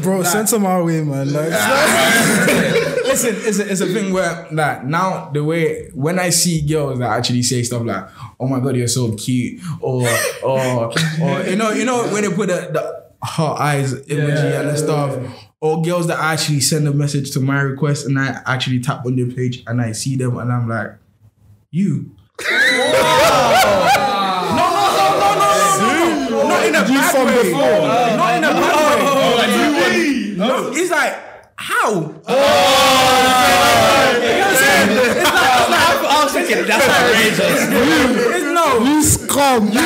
Bro, send some our way, man. Like,
Listen, it's a, it's a thing where like now the way when I see girls that actually say stuff like, "Oh my god, you're so cute," or or or you know you know when they put the, the hot eyes emoji and stuff. Or girls that actually send a message to my request and I actually tap on their page and I see them and I'm like, you. no, no, no, no, no, no, in a bad way.
before.
Not in a bad way. No, it's like how?
I was thinking that's outrageous.
It's no.
You scum. You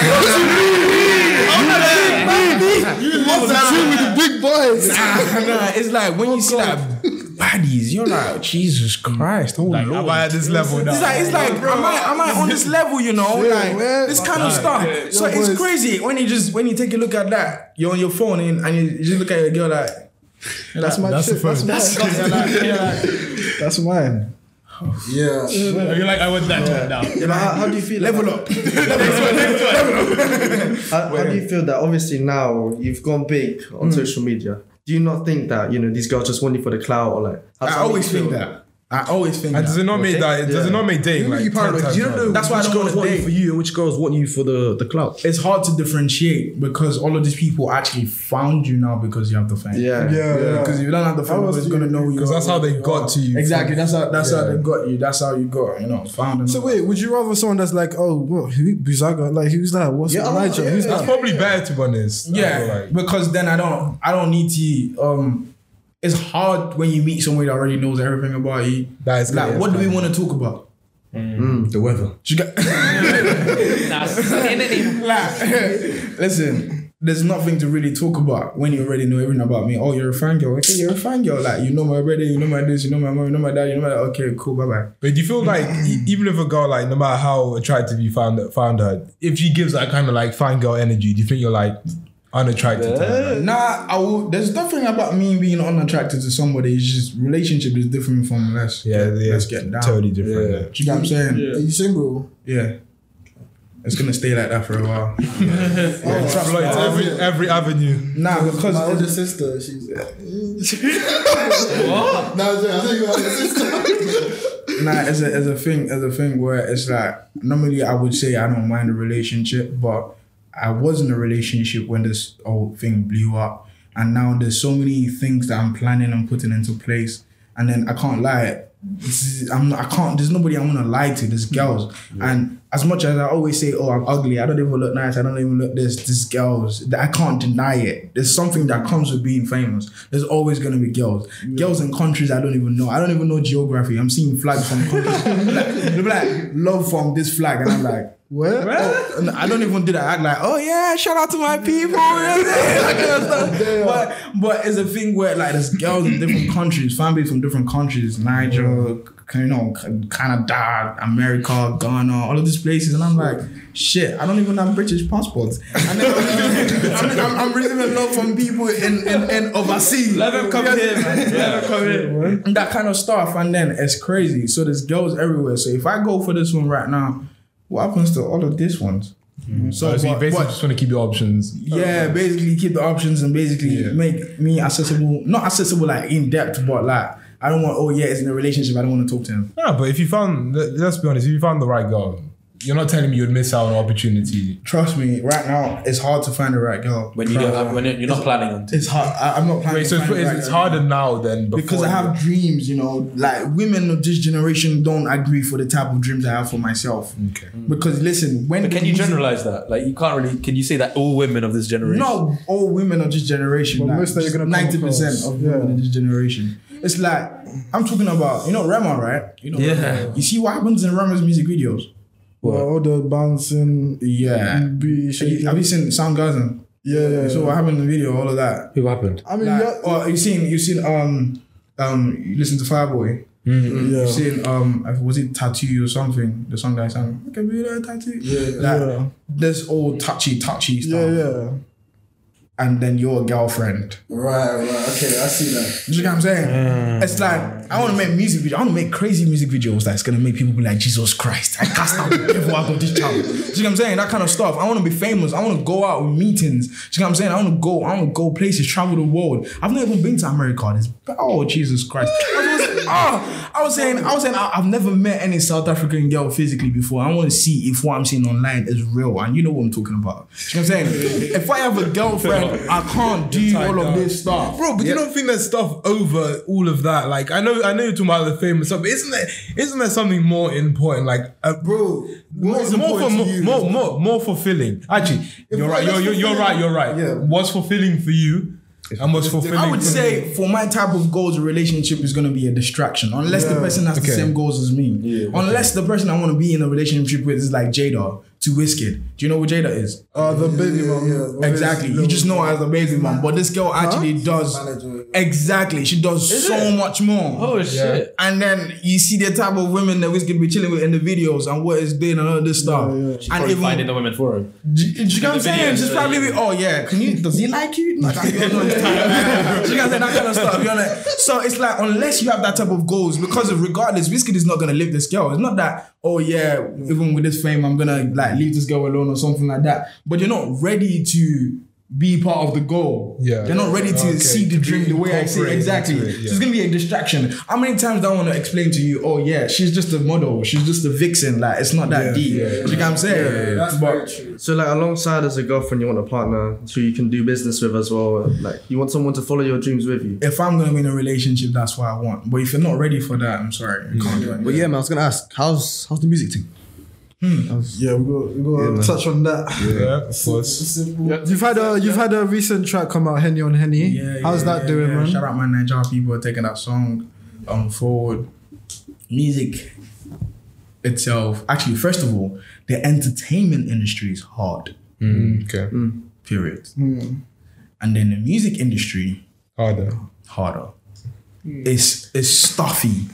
love to chill with the big boys.
Nah, nah, it's like when you see like baddies, you're like Jesus Christ. Oh
Like,
Lord.
am I at this level now?
It's like it's like am I am I on this level? You know, like
man.
this kind of stuff. So
Yeah,
it's
boys.
crazy when you just when you take a look at that. You're on your phone and, and you, you just look at your girl like.
That's my
That's the
shit. That's
phone.
mine.
you're like, you're like,
That's mine. Yeah.
You're like, I want that one now.
Yeah, but how, how do you feel?
level up.
How, how do you feel that obviously now you've gone big on mm. social media? Do you not think that you know these girls just want you for the clout or like?
I always think
feel?
that. I always think
And does it not make that? Does it not make dating like
you paranoid?
10
You don't know?
That's why I
which
don't
girls
wanna
you for you and which girls want you for the the clout.
It's hard to differentiate because all of these people actually found you now because you have the fame.
Yeah,
Yeah, yeah.
Because if you don't have the fame,
was
nobody's gonna know you.
Because that's how they got to you.
Exactly. That's how. That's how they got you. That's how you got. You know, found.
So wait, would you rather someone that's like, oh, what, who, Buzaga? Like, who's that? What's
Yeah,
Elijah?
yeah,
who's
That's
that?
probably better to be honest.
Yeah, because then I don't. I don't need to. Um, it's hard when you meet somebody that already knows everything about you.
That is
Like, what do we want to talk about? Mm.
The weather.
You got- like, listen, there's nothing to really talk about when you already know everything about me. Oh, you're a fan girl. Okay, you're a fan girl. Like, you know my brother, you know my this, you know my mom, you know my dad, you know my dad. Okay, cool, bye bye.
But do you feel like even if a girl like no matter how attractive you found found her, if she gives that kind of like fine girl energy, do you think you're like unattracted to her? Like,
Nah, I will. There's nothing about me being unattracted to somebody. It's just relationship is different from let's
yeah,
get,
yeah,
let's get down.
totally different.
Yeah.
Yeah.
Do you know what I'm saying?
Are you single?
Yeah. It's gonna stay like that for a while.
Oh,
Exploit every every avenue.
Nah, because
My older sister, she's. what? No, I think you have a sister.
nah, as a as a thing, as a thing where it's like normally I would say I don't mind a relationship, but I was in a relationship when this whole thing blew up, and now there's so many things that I'm planning and putting into place, and then I can't lie. Is- I'm not, I can't. There's nobody I want to lie to. There's mm-hmm. girls, and as much as I always say, "Oh, I'm ugly," I don't even look nice. I don't even look this. This girls. that I can't deny it. There's something that comes with being famous. There's always gonna be girls. Girls in countries I don't even know. I don't even know geography. I'm seeing flags from countries. like, like love from this flag, and I'm like.
Where?
Oh, I don't even do that. Act like, oh yeah, shout out to my people. You know what I'm saying? That kind of stuff. But but it's a thing where like there's girls in different countries, families from different countries, Niger, you know, Canada, America, Ghana, all of these places, and I'm like, shit, I don't even have British passports. And then I'm, I'm, I'm receiving love from people in in, in overseas.
Let them come here, man. Let them come here.
That kind of stuff, and then it's crazy. So there's girls everywhere. So if I go for this one right now, what happens to all of these ones? Mm-hmm.
So, so you basically
but-
just want to keep your options.
yeah, basically keep the options and basically
Yeah.
make me accessible. Not accessible like in depth, but like I don't want. Oh yeah, it's in a relationship. I don't want to talk to him.
No, but if you found, let- let's be honest, if you found the right girl, you're not telling me you'd miss out on an opportunity.
Trust me, right now it's hard to find the right girl.
When you don't have, when you're not planning on.
it's hard. I, I'm not planning.
Wait, so
to
it's,
find
it's,
right
it's
girl.
harder now than before.
because I have dreams, you know, like women of this generation don't agree for the type of dreams I have for myself.
Okay. Mm.
Because listen, when
But can you generalize that? Like you can't really. Can you say that all women of this generation?
Not all women of this generation.
But
like,
most that you're gonna come
ninety percent
across,
of
yeah.
women in this generation. It's like I'm talking about, you know, Rema, right? You know,
Yeah.
Rema. You see what happens in Rema's music videos.
Well, all the bouncing.
Yeah.
Be
Have you, have you seen Soundgasm?
Yeah, yeah.
So what happened in the video? All of that.
Who happened?
I mean,
Like,
yeah,
or you seen you seen um um you listen to Fireboy.
yeah.
You seen um was it Tattoo or something? The song guy sang. I can be that tattoo.
Yeah,
Like,
yeah.
This all touchy touchy stuff.
yeah, yeah.
And then your girlfriend.
Right, right. Okay, I see that.
You know what I'm saying? It's like I want to make music videos. I want to make crazy music videos that's gonna make people be like Jesus Christ. I cast out the devil out of this child. Do you know what I'm saying? That kind of stuff. I want to be famous. I want to go out with meetings. Do you know what I'm saying? I want to go. I want to go places, travel the world. I've never even been to America. This, oh Jesus Christ! I was, oh, I was saying, I was saying, I, I've never met any South African girl physically before. I want to see if what I'm seeing online is real, and you know what I'm talking about. You know what I'm saying? if I have a girlfriend, I can't do all of this stuff.
Bro, but you don't think there's stuff over all of that? Like, I know, I know you're talking about the fame and stuff, but isn't there isn't there something more important, like uh,
Bro,
more,
what is
more, for, more,
you?
more, more, more fulfilling. Actually, you're right. You're, you're, you're right. You're right.
Yeah.
What's fulfilling for you, and what's fulfilling?
I would say for my type of goals, a relationship is going to be a distraction unless the person has the same goals as me. unless the person I want to be in a relationship with is like Jada to Wizkid. Do you know who Jada is?
Uh, the baby mom. Yeah,
Exactly. You just know her as a baby mom, but this girl actually does
Manager.
exactly. She does so much more.
Oh shit.
And then you see the type of women that Wizkid be chilling with in the videos and what is doing and all this stuff. And
Probably
even
finding the women for him.
do, do you know what I'm saying?
videos,
She's probably be, oh yeah, can you? Does he like you? Like, I don't know. she can say that kind of stuff. You know? So it's like unless you have that type of goals, because of regardless, Wizkid is not gonna live this girl. It's not that oh yeah, even with this fame, I'm gonna like leave this girl alone or something like that. But you're not ready to be part of the goal.
Yeah.
They're not ready to
Okay,
see the
to
dream the way I see it. Exactly.
into it,
So it's gonna be a distraction. How many times do I want to explain to you? Oh yeah, she's just a model. She's just a vixen. Like it's not that deep. You know what I'm saying?
That's
but
very true.
So like alongside as a girlfriend, you want a partner who you can do business with as well. Like you want someone to follow your dreams with you.
if I'm gonna be in a relationship, that's what I want. But if you're not ready for that, I'm sorry. I can't do it. Mm.
But yeah, man, I was gonna ask, how's how's the music thing? Hmm.
Yeah, we got we got to touch on that.
yeah, of course.
You've had a you've had a recent track come out, Henny on Henny.
Yeah,
How's
yeah,
that
yeah,
doing,
yeah.
man?
Shout out my Nigeria people taking that song um forward. Music itself, actually, first of all, the entertainment industry is hard. Hmm, hmm.
Okay,
Period. And then the music industry
harder,
harder. It's it's stuffy.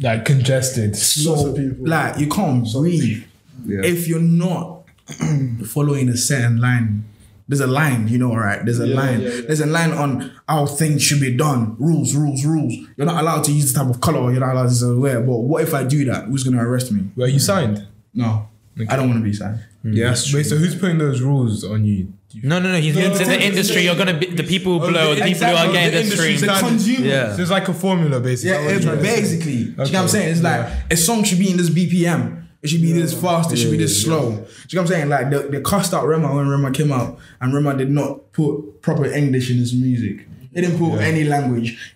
like congested.
So
people.
like you can't breathe if you're not following a certain line. There's a line, you know, right? There's a line. There's a line on how things should be done. Rules, rules, rules. You're not allowed to use this type of color. You're not allowed to wear. But what if I do that? Who's gonna arrest me?
Were you signed?
No, I don't want to be signed. Hmm.
Yes.
Wait, so who's putting those rules on you?
No, no, no. He's in the industry. You're gonna be the people oh, who blow, the people who are getting the stream.
The.
Yeah.
So it's like a formula, basically.
Yeah,
Is
it,
what you're trying to say?
basically. Do you know what I'm saying? It's like a song should be in this BPM. It should be this fast. It should be this slow. Do you know what I'm saying? Like the, they cussed out Rema when Rema came out, and Rema did not put proper English in his music. He didn't put any language.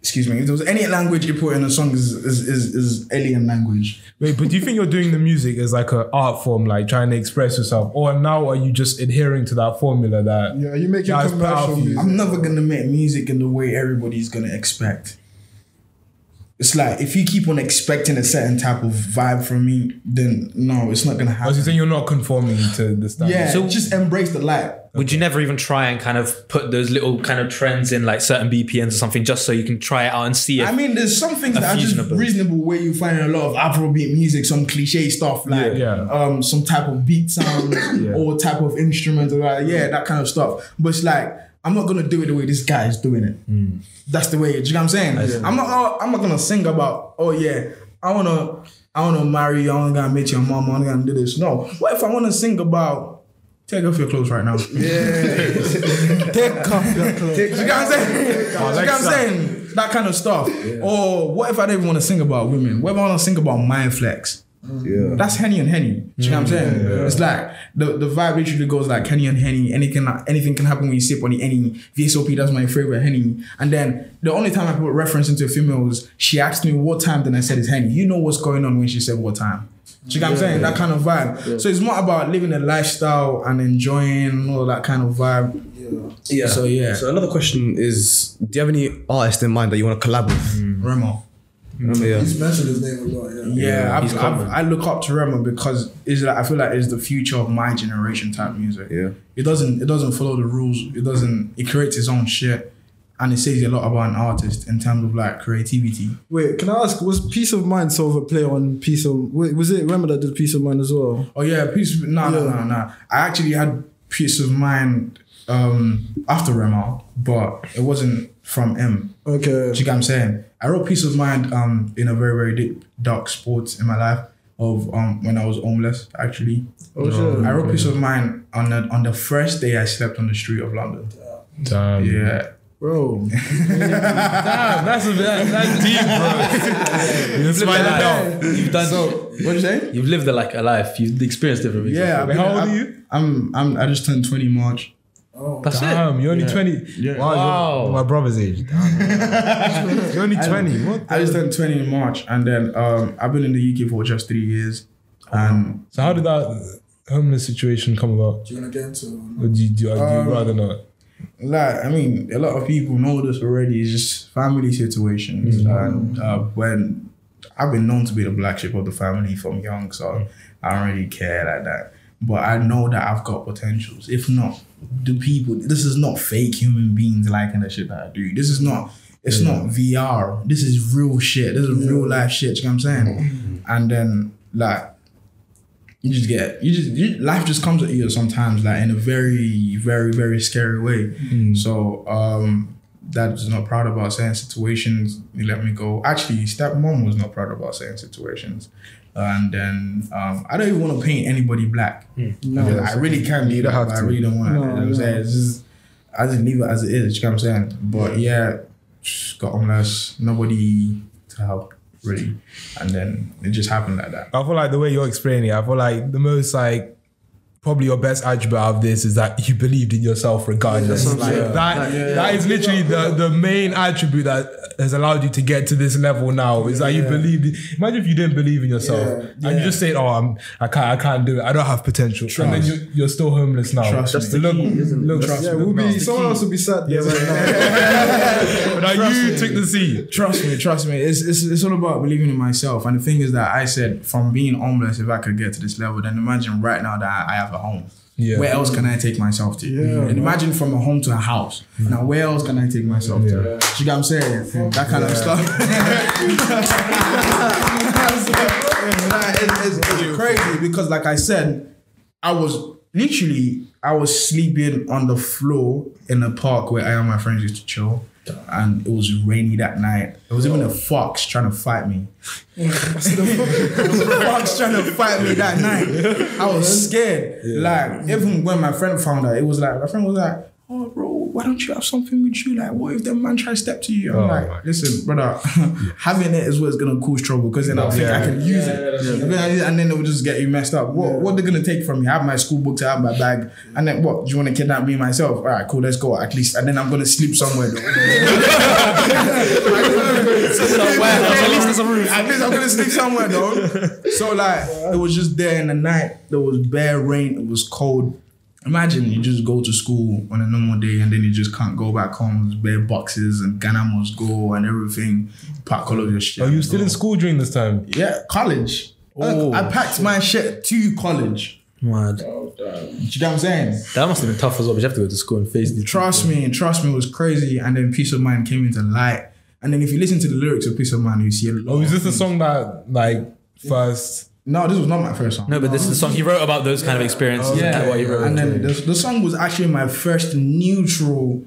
Excuse me. If there was any language he put in a song, is is, is, is alien language.
Wait, but do you think you're doing the music as like an art form, like trying to express yourself, or now are you just adhering to that formula that?
Yeah, you making
guys
commercial music.
I'm never gonna make music in the way everybody's gonna expect. It's like if you keep on expecting a certain type of vibe from me, then no, it's not gonna
I
happen.
was saying you're not conforming to the standard.
Yeah,
So-
so just embrace the light.
Would you never even try and kind of put those little kind of trends in like certain BPMs or something just so you can try it out and see it?
I mean, there's some things that are just
fusion of both.
reasonable where you find a lot of Afrobeat music, some cliche stuff like
Yeah. Yeah.
um some type of beat sound or type of instrument or like, yeah, that kind of stuff. But it's like I'm not gonna do it the way this guy is doing it. That's the way. Do you know what I'm saying? I'm not. oh, I'm not gonna sing about. Oh yeah, I wanna. I wanna marry you. I wanna meet your mom. I wanna do this. No. What if I wanna sing about? Take off your clothes right now. Yeah.
Take off your clothes.
You get what I'm saying? you get what I'm saying? That kind of stuff. Or what if I don't even want to sing about women? What if I want to sing about mind flex?
Yeah.
That's Henny and Henny. Do you know what I'm saying? It's like the, the vibe literally goes like Henny and Henny. Anything anything can happen when you sip on the Henny. VSOP, that's my favorite Henny. And then the only time I put reference into a female was she asked me what time, then I said it's Henny. You know what's going on when she said what time. Do you get what I'm saying? That kind of vibe. So it's more about living a lifestyle and enjoying all that kind of vibe.
Yeah.
So, yeah.
So another question is, do you have any artist in mind that you want to collab with?
Rema.
Remember, yeah.
He's mentioned his name a lot. Yeah.
Yeah, I've, I've. I look up to Rema because it's like I feel like it's the future of my generation type music.
Yeah.
It doesn't it doesn't follow the rules. It doesn't it creates its own shit. And it says a lot about an artist in terms of like creativity.
Wait, can I ask? Was Peace of Mind sort of a play on Peace of? Wait, was it Remember that did Peace of Mind as well?
Oh yeah, peace of no no no no. I actually had peace of mind um after Rema, but it wasn't from him.
Okay.
Do you get what I'm saying? I wrote Peace of Mind um in a very, very deep dark spot in my life of um when I was homeless actually.
Oh shit.
I wrote Peace of Mind on the on the first day I slept on the street of London.
Damn.
Yeah.
Bro,
Damn, that's a, that, that's deep, bro. You're smiling down.
you've done So,
What you say?
you've lived a, like a life. You've experienced different things.
Yeah. I've been-
how old are
I'm-
you?
I'm I'm I just turned 20 March.
That's it.
Damn, you're only 20. Wow,
Wow.
My brother's age. Damn. you're only 20. What?
I just turned 20 in March, and then um, I've been in the UK for just three years. And
So how did that homeless situation come about?
Do you want to get into?
Or do you, do you, do you
Um,
rather not?
like, I mean, a lot of people know this already. It's just family situations, and uh, when I've been known to be the black sheep of the family from young, so I don't really care like that. But I know that I've got potentials. If not, the people. This is not fake human beings liking the shit that I do. This is not. It's not VR. This is real shit. This is real life shit. You know what I'm saying? And then like you just get you just you, life just comes at you sometimes like in a very very very scary way so um dad was not proud about certain situations he let me go actually stepmom was not proud about certain situations and then um i don't even want to paint anybody black. No. I really can't do that
have
but i really don't want to
No,
you know what i'm
no.
saying? it's just i just leave it as it is you know what i'm saying? But yeah. just got homeless nobody to help really. And then it just happened like that.
I feel like the way you're explaining it, I feel like the most like probably your best attribute of this is that you believed in yourself regardless. like that, that is literally the, the main attribute that has allowed you to get to this level now. Is that you believed. Imagine if you didn't believe in yourself and you just said, "Oh, I'm, I can't, I can't do it. I don't have potential," and then you, you're still homeless now.
Trust
Just
me.
look,
key, isn't
look,
Trust
Yeah, we'll be. Someone else will be sat there right now.
But now you took the seat.
Trust me, trust me. It's, it's it's all about believing in myself. And the thing is that I said from being homeless, if I could get to this level, then imagine right now that I I have a home.
Yeah.
Where else can I take myself to?
Yeah,
and imagine from a home to a house. Mm. Now, where else can I take myself to? You know what I'm saying? That kind of stuff. It's, it's, it's crazy because, like I said, I was literally I was sleeping on the floor in the park where I and my friends used to chill. And it was rainy that night. There was even a oh. fox trying to fight me. the fox trying to fight me that night. I was scared. Like even when my friend found out, it was like my friend was like, "Oh, bro, why don't you have something with you? Like, what if the man try to step to you?" I'm
Oh,
like, "Listen, brother, having it is what's gonna cause trouble because then I think I can use it, and then it will just get you messed up. What what they're gonna take from me? I have my school books, I have my bag, and then what? Do you want to kidnap me myself? All right, cool, let's go at least, and then I'm gonna sleep somewhere. though.
At least there's a roof.
At least I'm gonna sleep somewhere though. So like it was just there in the night. There was bare rain. It was cold. Imagine you mm. just go to school on a normal day and then you just can't go back home. Bare boxes and Ghana must go and everything. Pack all of your shit.
Are you still in school during this time?
Yeah, college.
Oh.
I, I packed my shit to college.
Mad.
Oh, Do you know what I'm saying?
That must have been tough as well. But you have to go to school and face these.
Trust me, trust me, it was crazy. And then Peace of Mind came into light. And then if you listen to the lyrics of Peace of Mind, you see a lot.
Oh, is this the song that like first?
No, this was not my first song.
No, but this is the song he wrote about those kind of experiences.
Yeah,
and what he wrote.
and then the, the song was actually my first neutral,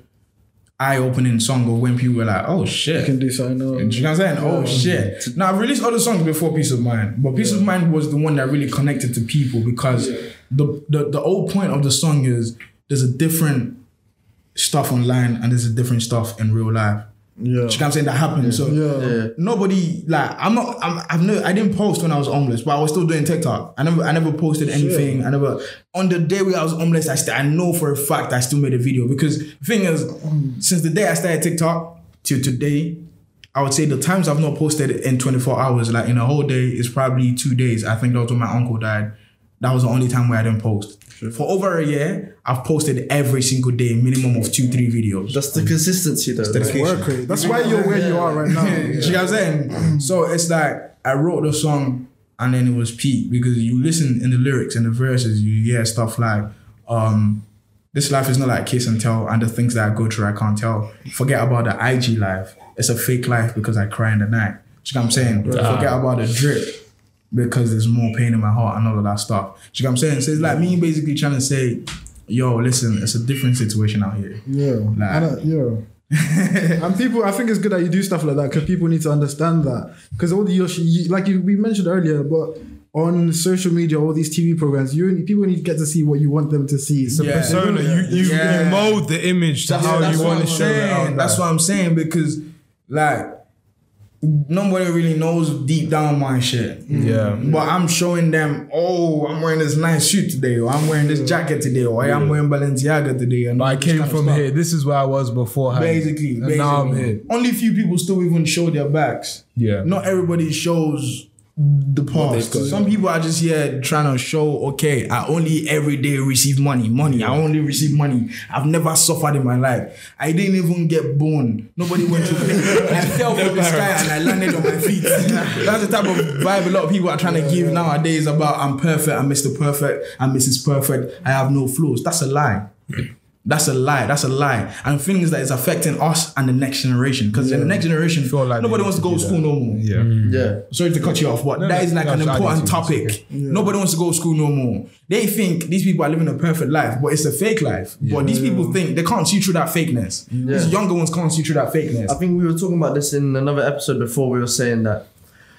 eye-opening song of when people were like, "Oh shit."
You can do something.
Do you know what I'm saying? Oh shit! Now I've released other songs before Peace of Mind, but Peace of Mind was the one that really connected to people because the, the the whole point of the song is there's a different stuff online and there's a different stuff in real life.
Yeah.
You know what I'm saying? That happened. So
Yeah.
nobody like I'm not I'm, I've no I didn't post when I was homeless, but I was still doing TikTok. I never I never posted anything. I never on the day where I was homeless, I still I know for a fact I still made a video because the thing is, since the day I started TikTok till today, I would say the times I've not posted in 24 hours, like in a whole day, is probably two days. I think that was when my uncle died. That was the only time where I didn't post. For over a year, I've posted every single day, minimum of two, three videos.
That's the consistency though.
dedication.
Work rate. That's why you're where you are right now.
Do you know what I'm saying? So it's like I wrote the song and then it was peak because you listen in the lyrics and the verses, you hear stuff like, um, this life is not like kiss and tell, and the things that I go through I can't tell. Forget about the IG life. It's a fake life because I cry in the night. You know what I'm saying? Forget about the drip because there's more pain in my heart and all of that stuff. Do you know what I'm saying? So it's like me basically trying to say, yo, listen, it's a different situation out here.
Yeah.
Like-
And, yeah. and people, I think it's good that you do stuff like that because people need to understand that. Because all the, you, you- like you, we mentioned earlier, but on social media, all these TV programs, you people need to get to see what you want them to see. So
Yeah.
Persona, you you,
Yeah.
you mold the image to how
That's
you
what
want to
I'm
show it.
saying. That's what I'm saying because, like, nobody really knows deep down my shit.
Yeah.
But I'm showing them, oh, I'm wearing this nice suit today, or I'm wearing this jacket today, or I'm wearing Balenciaga today. And
I came from here. This is where I was beforehand.
Basically, basically.
now I'm here.
Only few people still even show their backs.
Yeah.
Not everybody shows the past. Some people are just here trying to show, okay, I only every day receive money, money. I only receive money. I've never suffered in my life. I didn't even get born. Nobody went to play. I fell from the sky and I landed on my feet. That's the type of vibe a lot of people are trying to give nowadays about I'm perfect, I'm Mr. Perfect, I'm Mrs. Perfect, I have no flaws. That's a lie. That's a lie. That's a lie. And the thing is that it's affecting us and the next generation. Because in the next generation,
Feel like
nobody wants to go
to
to school
that.
no more.
Yeah.
Yeah.
Sorry to cut you off, but
No,
that
no,
is like
no,
an
I
important
didn't see
topic. Nobody wants to go to school no more. They think these people are living a perfect life, but it's a fake life. But these people think they can't see through that fakeness. These younger ones can't see through that fakeness.
I think we were talking about this in another episode before. We were saying that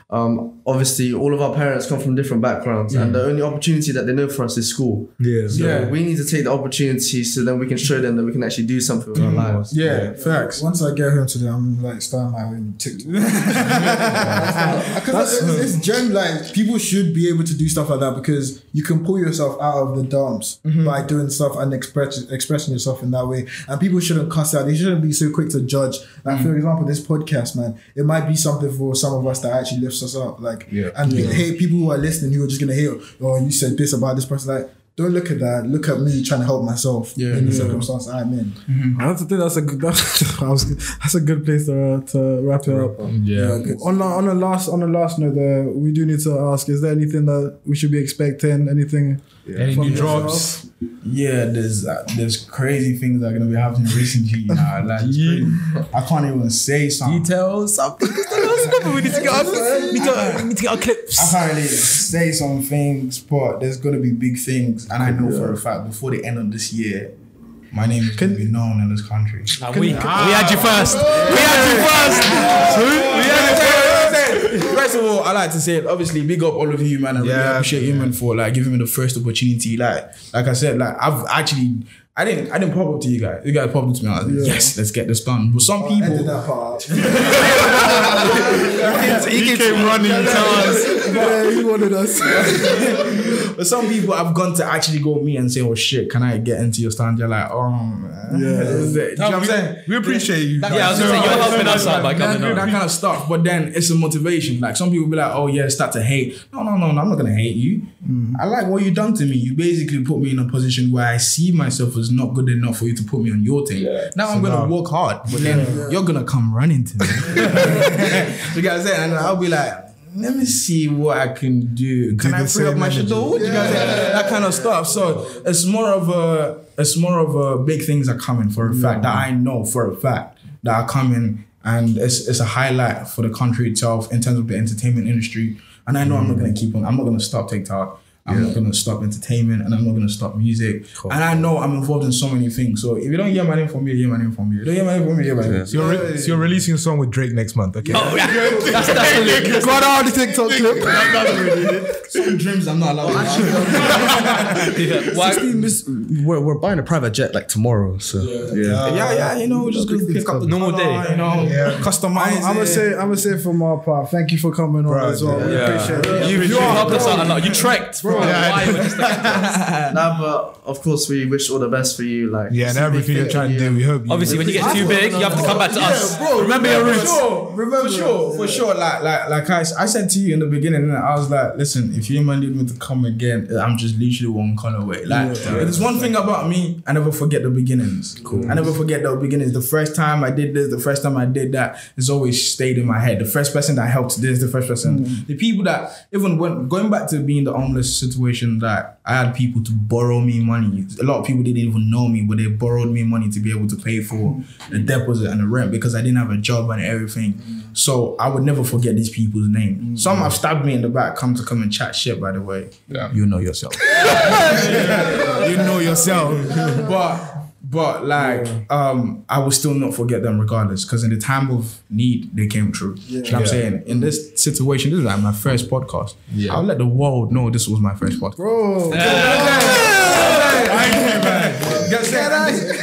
um, obviously all of our parents come from different backgrounds, and mm. the only opportunity that they know for us is school.
Yeah.
So
Yeah.
we need to take the opportunity so then we can show them that we can actually do something with our mm. lives.
yeah, facts.
Once I get home today, I'm like starting my own TikTok. Because it's, it's gen like people should be able to do stuff like that because you can pull yourself out of the dumps mm-hmm. by doing stuff and express expressing yourself in that way. And people shouldn't cuss out. They shouldn't be so quick to judge. Like mm. for example, this podcast, man, it might be something for some of us that actually lifts us up. Like
Yeah.
and hate people who are listening who are just gonna hear, oh, you said this about this person. Like, don't look at that. Look at me trying to help myself yeah, in the circumstance I'm in. Mm-hmm.
I have to think that's a good that's, that's a good place to, uh, to wrap it up.
Yeah.
On the, on the last on the last note, there we do need to ask: Is there anything that we should be expecting? Anything?
Any
From
new drops?
Yeah, there's uh, there's crazy things that are gonna be happening recently. Nah, like it's crazy. I can't even say something.
Details? Something. we need to get our, we need to, we need to get our
I can't really say some things, but there's gonna be big things, and I know for a fact before the end of this year, my name is gonna be known in this country.
And we, we had you first. We had you first.
We had to- First of all, I like to say, obviously, big up all of you, man. I really
Yeah,
appreciate you, man, for like giving me the first opportunity. Like, like I said, like I've actually, I didn't, I didn't pop up to you guys. You guys popped up to me. I was like, yes, let's get this done. But some oh,
Edit
people,
that part.
He came running to us.
yeah, he wanted us.
but some people I've gone to actually go meet and say, oh shit, can I get into your stand? You're like, oh, man.
Yeah.
Is it- Do you know what I'm
we,
saying?
we appreciate you.
Yeah, I was gonna say you're helping us out by
That,
coming
that
on.
kind of stuff, but then it's a motivation. Like some people be like, "Oh yeah," start to hate. No, no, no, no. I'm not gonna hate you. Mm. I like what you done to me. You basically put me in a position where I see myself as not good enough for you to put me on your team. Now I'm gonna
now-
work hard, but then you're gonna come running to me. you guys say, and I'll be like. Let me see what I can do. Can
Do
I free up my schedule? Say that kind of stuff. So it's more of a, it's more of a big things are coming for a fact that I know for a fact that are coming, and it's it's a highlight for the country itself in terms of the entertainment industry. And I know I'm not gonna keep on. I'm not gonna stop TikTok. I'm not gonna stop entertainment, and I'm not gonna stop music. And I know I'm involved in so many things. So if you don't hear my name from me, hear my name from me. You don't hear my name from me, hear my name.
So you're, re- so you're releasing a song with Drake next month, okay?
Oh, yeah. That's, that's the link.
Got all the TikTok clip.
Some dreams I'm not allowed to have.
Yeah. Why?
16 miss, we're, we're buying a private jet like tomorrow, so yeah.
Yeah, yeah, you know, just gonna pick up the
Normal day.
you know, customize.
I'm gonna say, I'm gonna say from our part, thank you for coming on as well. We
Yeah.
appreciate it.
You, you helped us out a lot. You trekked from Hawaii with just a-
Nah, but of course we wish all the best for you. Like
Yeah, and everything you're trying to do, we hope you.
Obviously, when you get too big, you have to come back to us.
Remember your roots. Remember for sure, for sure. Like, like, like I, I said to you in the beginning, and I was like, listen, if you man need me to come again, I'm just literally one color away. Like, there's one thing about me, I never forget the beginnings. Cool. I never forget the beginnings. The first time I did this, the first time I did that, it's always stayed in my head. The first person that helped this, the first person, mm. the people that even when going back to being the homeless situation, that I had people to borrow me money. A lot of people didn't even know me, but they borrowed me money to be able to pay for the mm. deposit and the rent because I didn't have a job and everything. So I would never forget these people's name. Mm. Some have stabbed me in the back, come to come and chat shit. By the way,
Yeah.
you know yourself.
you know yourself.
but but like um I will still not forget them regardless because in the time of need they came through. You know what I'm saying? In this situation, this is like my first podcast.
Yeah.
I'll let the world know this was my first podcast.
Bro,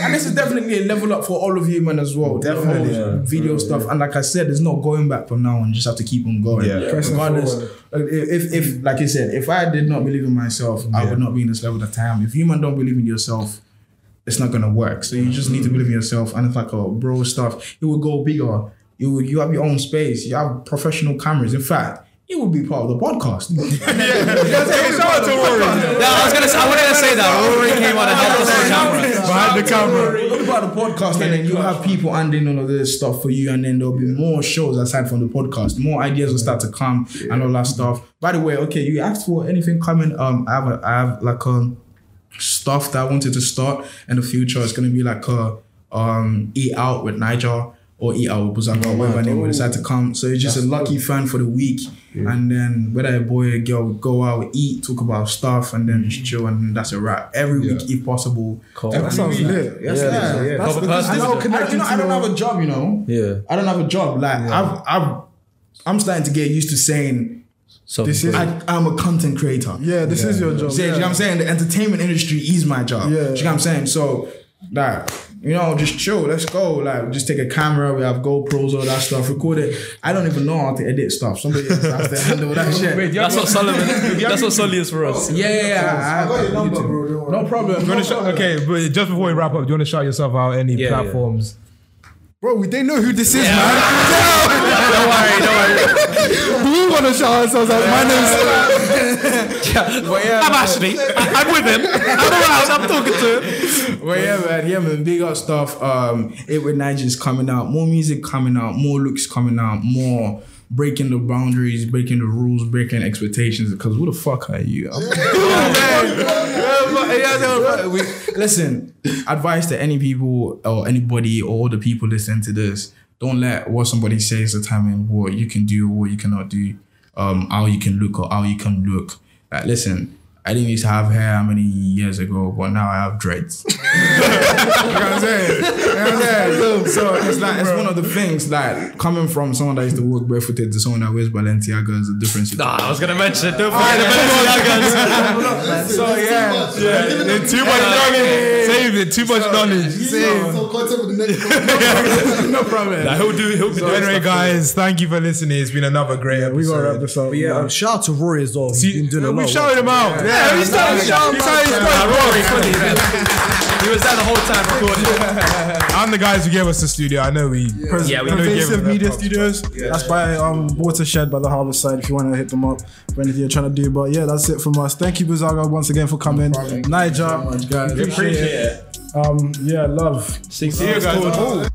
And this, is definitely a level up for all of you, man, as well. Definitely. Video stuff. And like I said, it's not going back from now on. You just have to keep on going.
Yeah.
Regardless. If, if, like I said, if I did not believe in myself, I would not be in this level at the time. If you man don't believe in yourself, it's not gonna work. So you just need to believe in yourself. And it's like a bro stuff. It will go bigger. You you have your own space. You have professional cameras. In fact, it will be part of the podcast.
Shout out to Rory.
Yeah, I was gonna. Say, I wanted to say that Rory came on and helped us on camera.
Behind the camera.
What about the podcast? And then you have people handling all of this stuff for you, and then there'll be more shows aside from the podcast. More ideas will start to come and all that stuff. By the way, okay, you asked for anything coming. Um, I have a, I have like um stuff that I wanted to start in the future. It's gonna be like a um eat out with Niger. Or eat out with Buzaga, whatever name will decide to come. So it's just a lucky fan for the week. And then whether a boy or a girl would go out, eat, talk about stuff, and then just chill, and that's a wrap. Every week, if possible. Every
That sounds
week.
lit.
Yes,
Yeah.
yeah, yeah.
That's
Couple
because
personal-
it's all
I don't,
connected
you know, I don't have a job, you know.
Yeah.
I don't have a job. Like I've, I've, I'm starting to get used to saying
So
This is-
I, I'm a content creator.
Yeah, this is your job.
Say, you know what I'm saying? The entertainment industry is my job.
Yeah.
You know what I'm saying? So, like, you know, just chill. Let's go. Like, just take a camera. We have GoPros, all that stuff. Record it. I don't even know how to edit stuff. Somebody else has to handle that shit.
That's what Solomon. That's what Sully is for us.
Yeah, yeah, yeah. I,
got your number, bro.
No problem.
You wanna okay, but just before we wrap up, do you want to shout yourself out any
Yeah,
platforms?
Bro, we didn't know who this is, man.
Don't worry, don't worry.
we want to shout ourselves out. My name's Yeah,
I'm Ashley. I- I'm with him. I'm around. I'm talking to him.
Well, yeah, man, yeah, man, big up stuff. Um, it with Niger's coming out, more music coming out, more looks coming out, more breaking the boundaries, breaking the rules, breaking expectations. Because who the fuck are you? We- Listen, advice to any people or anybody or all the people listening to this: don't let what somebody says determine what you can do or what you cannot do, um, how you can look or how you can look. Like, listen. I didn't used to have hair how many years ago, but now I have dreads. you know what I'm saying? You know what I'm saying? So it's like it's one of the things like coming from someone that used to walk barefooted to someone that wears Balenciaga is a difference.
Nah, I was gonna mention. It. Don't forget ah, the
So yeah,
Yeah, too much knowledge. Save it. Too much knowledge.
so content with the
no problem.
He'll do. He'll be
So anyway, guys, thank you for listening. It's been another great episode.
We gotta wrap this up.
But yeah, shout out to Rory as well. He's
See,
been doing a lot.
we
of
shouted him out. Yeah,
he's done his job.
He's had his
Nah,
point.
Rory. He was there the whole time recording.
I'm the guys who gave us the studio. I know we.
Yeah, we
I know we gave
Pervasive
them
Media
props.
Studios. That's by um, Watershed by the Harbour side. If you want to hit them up for anything you're trying to do. But yeah, that's it from us. Thank you, Buzaga, once again for coming. Niger,
guys.
appreciate it. Um, yeah, love.
See you guys.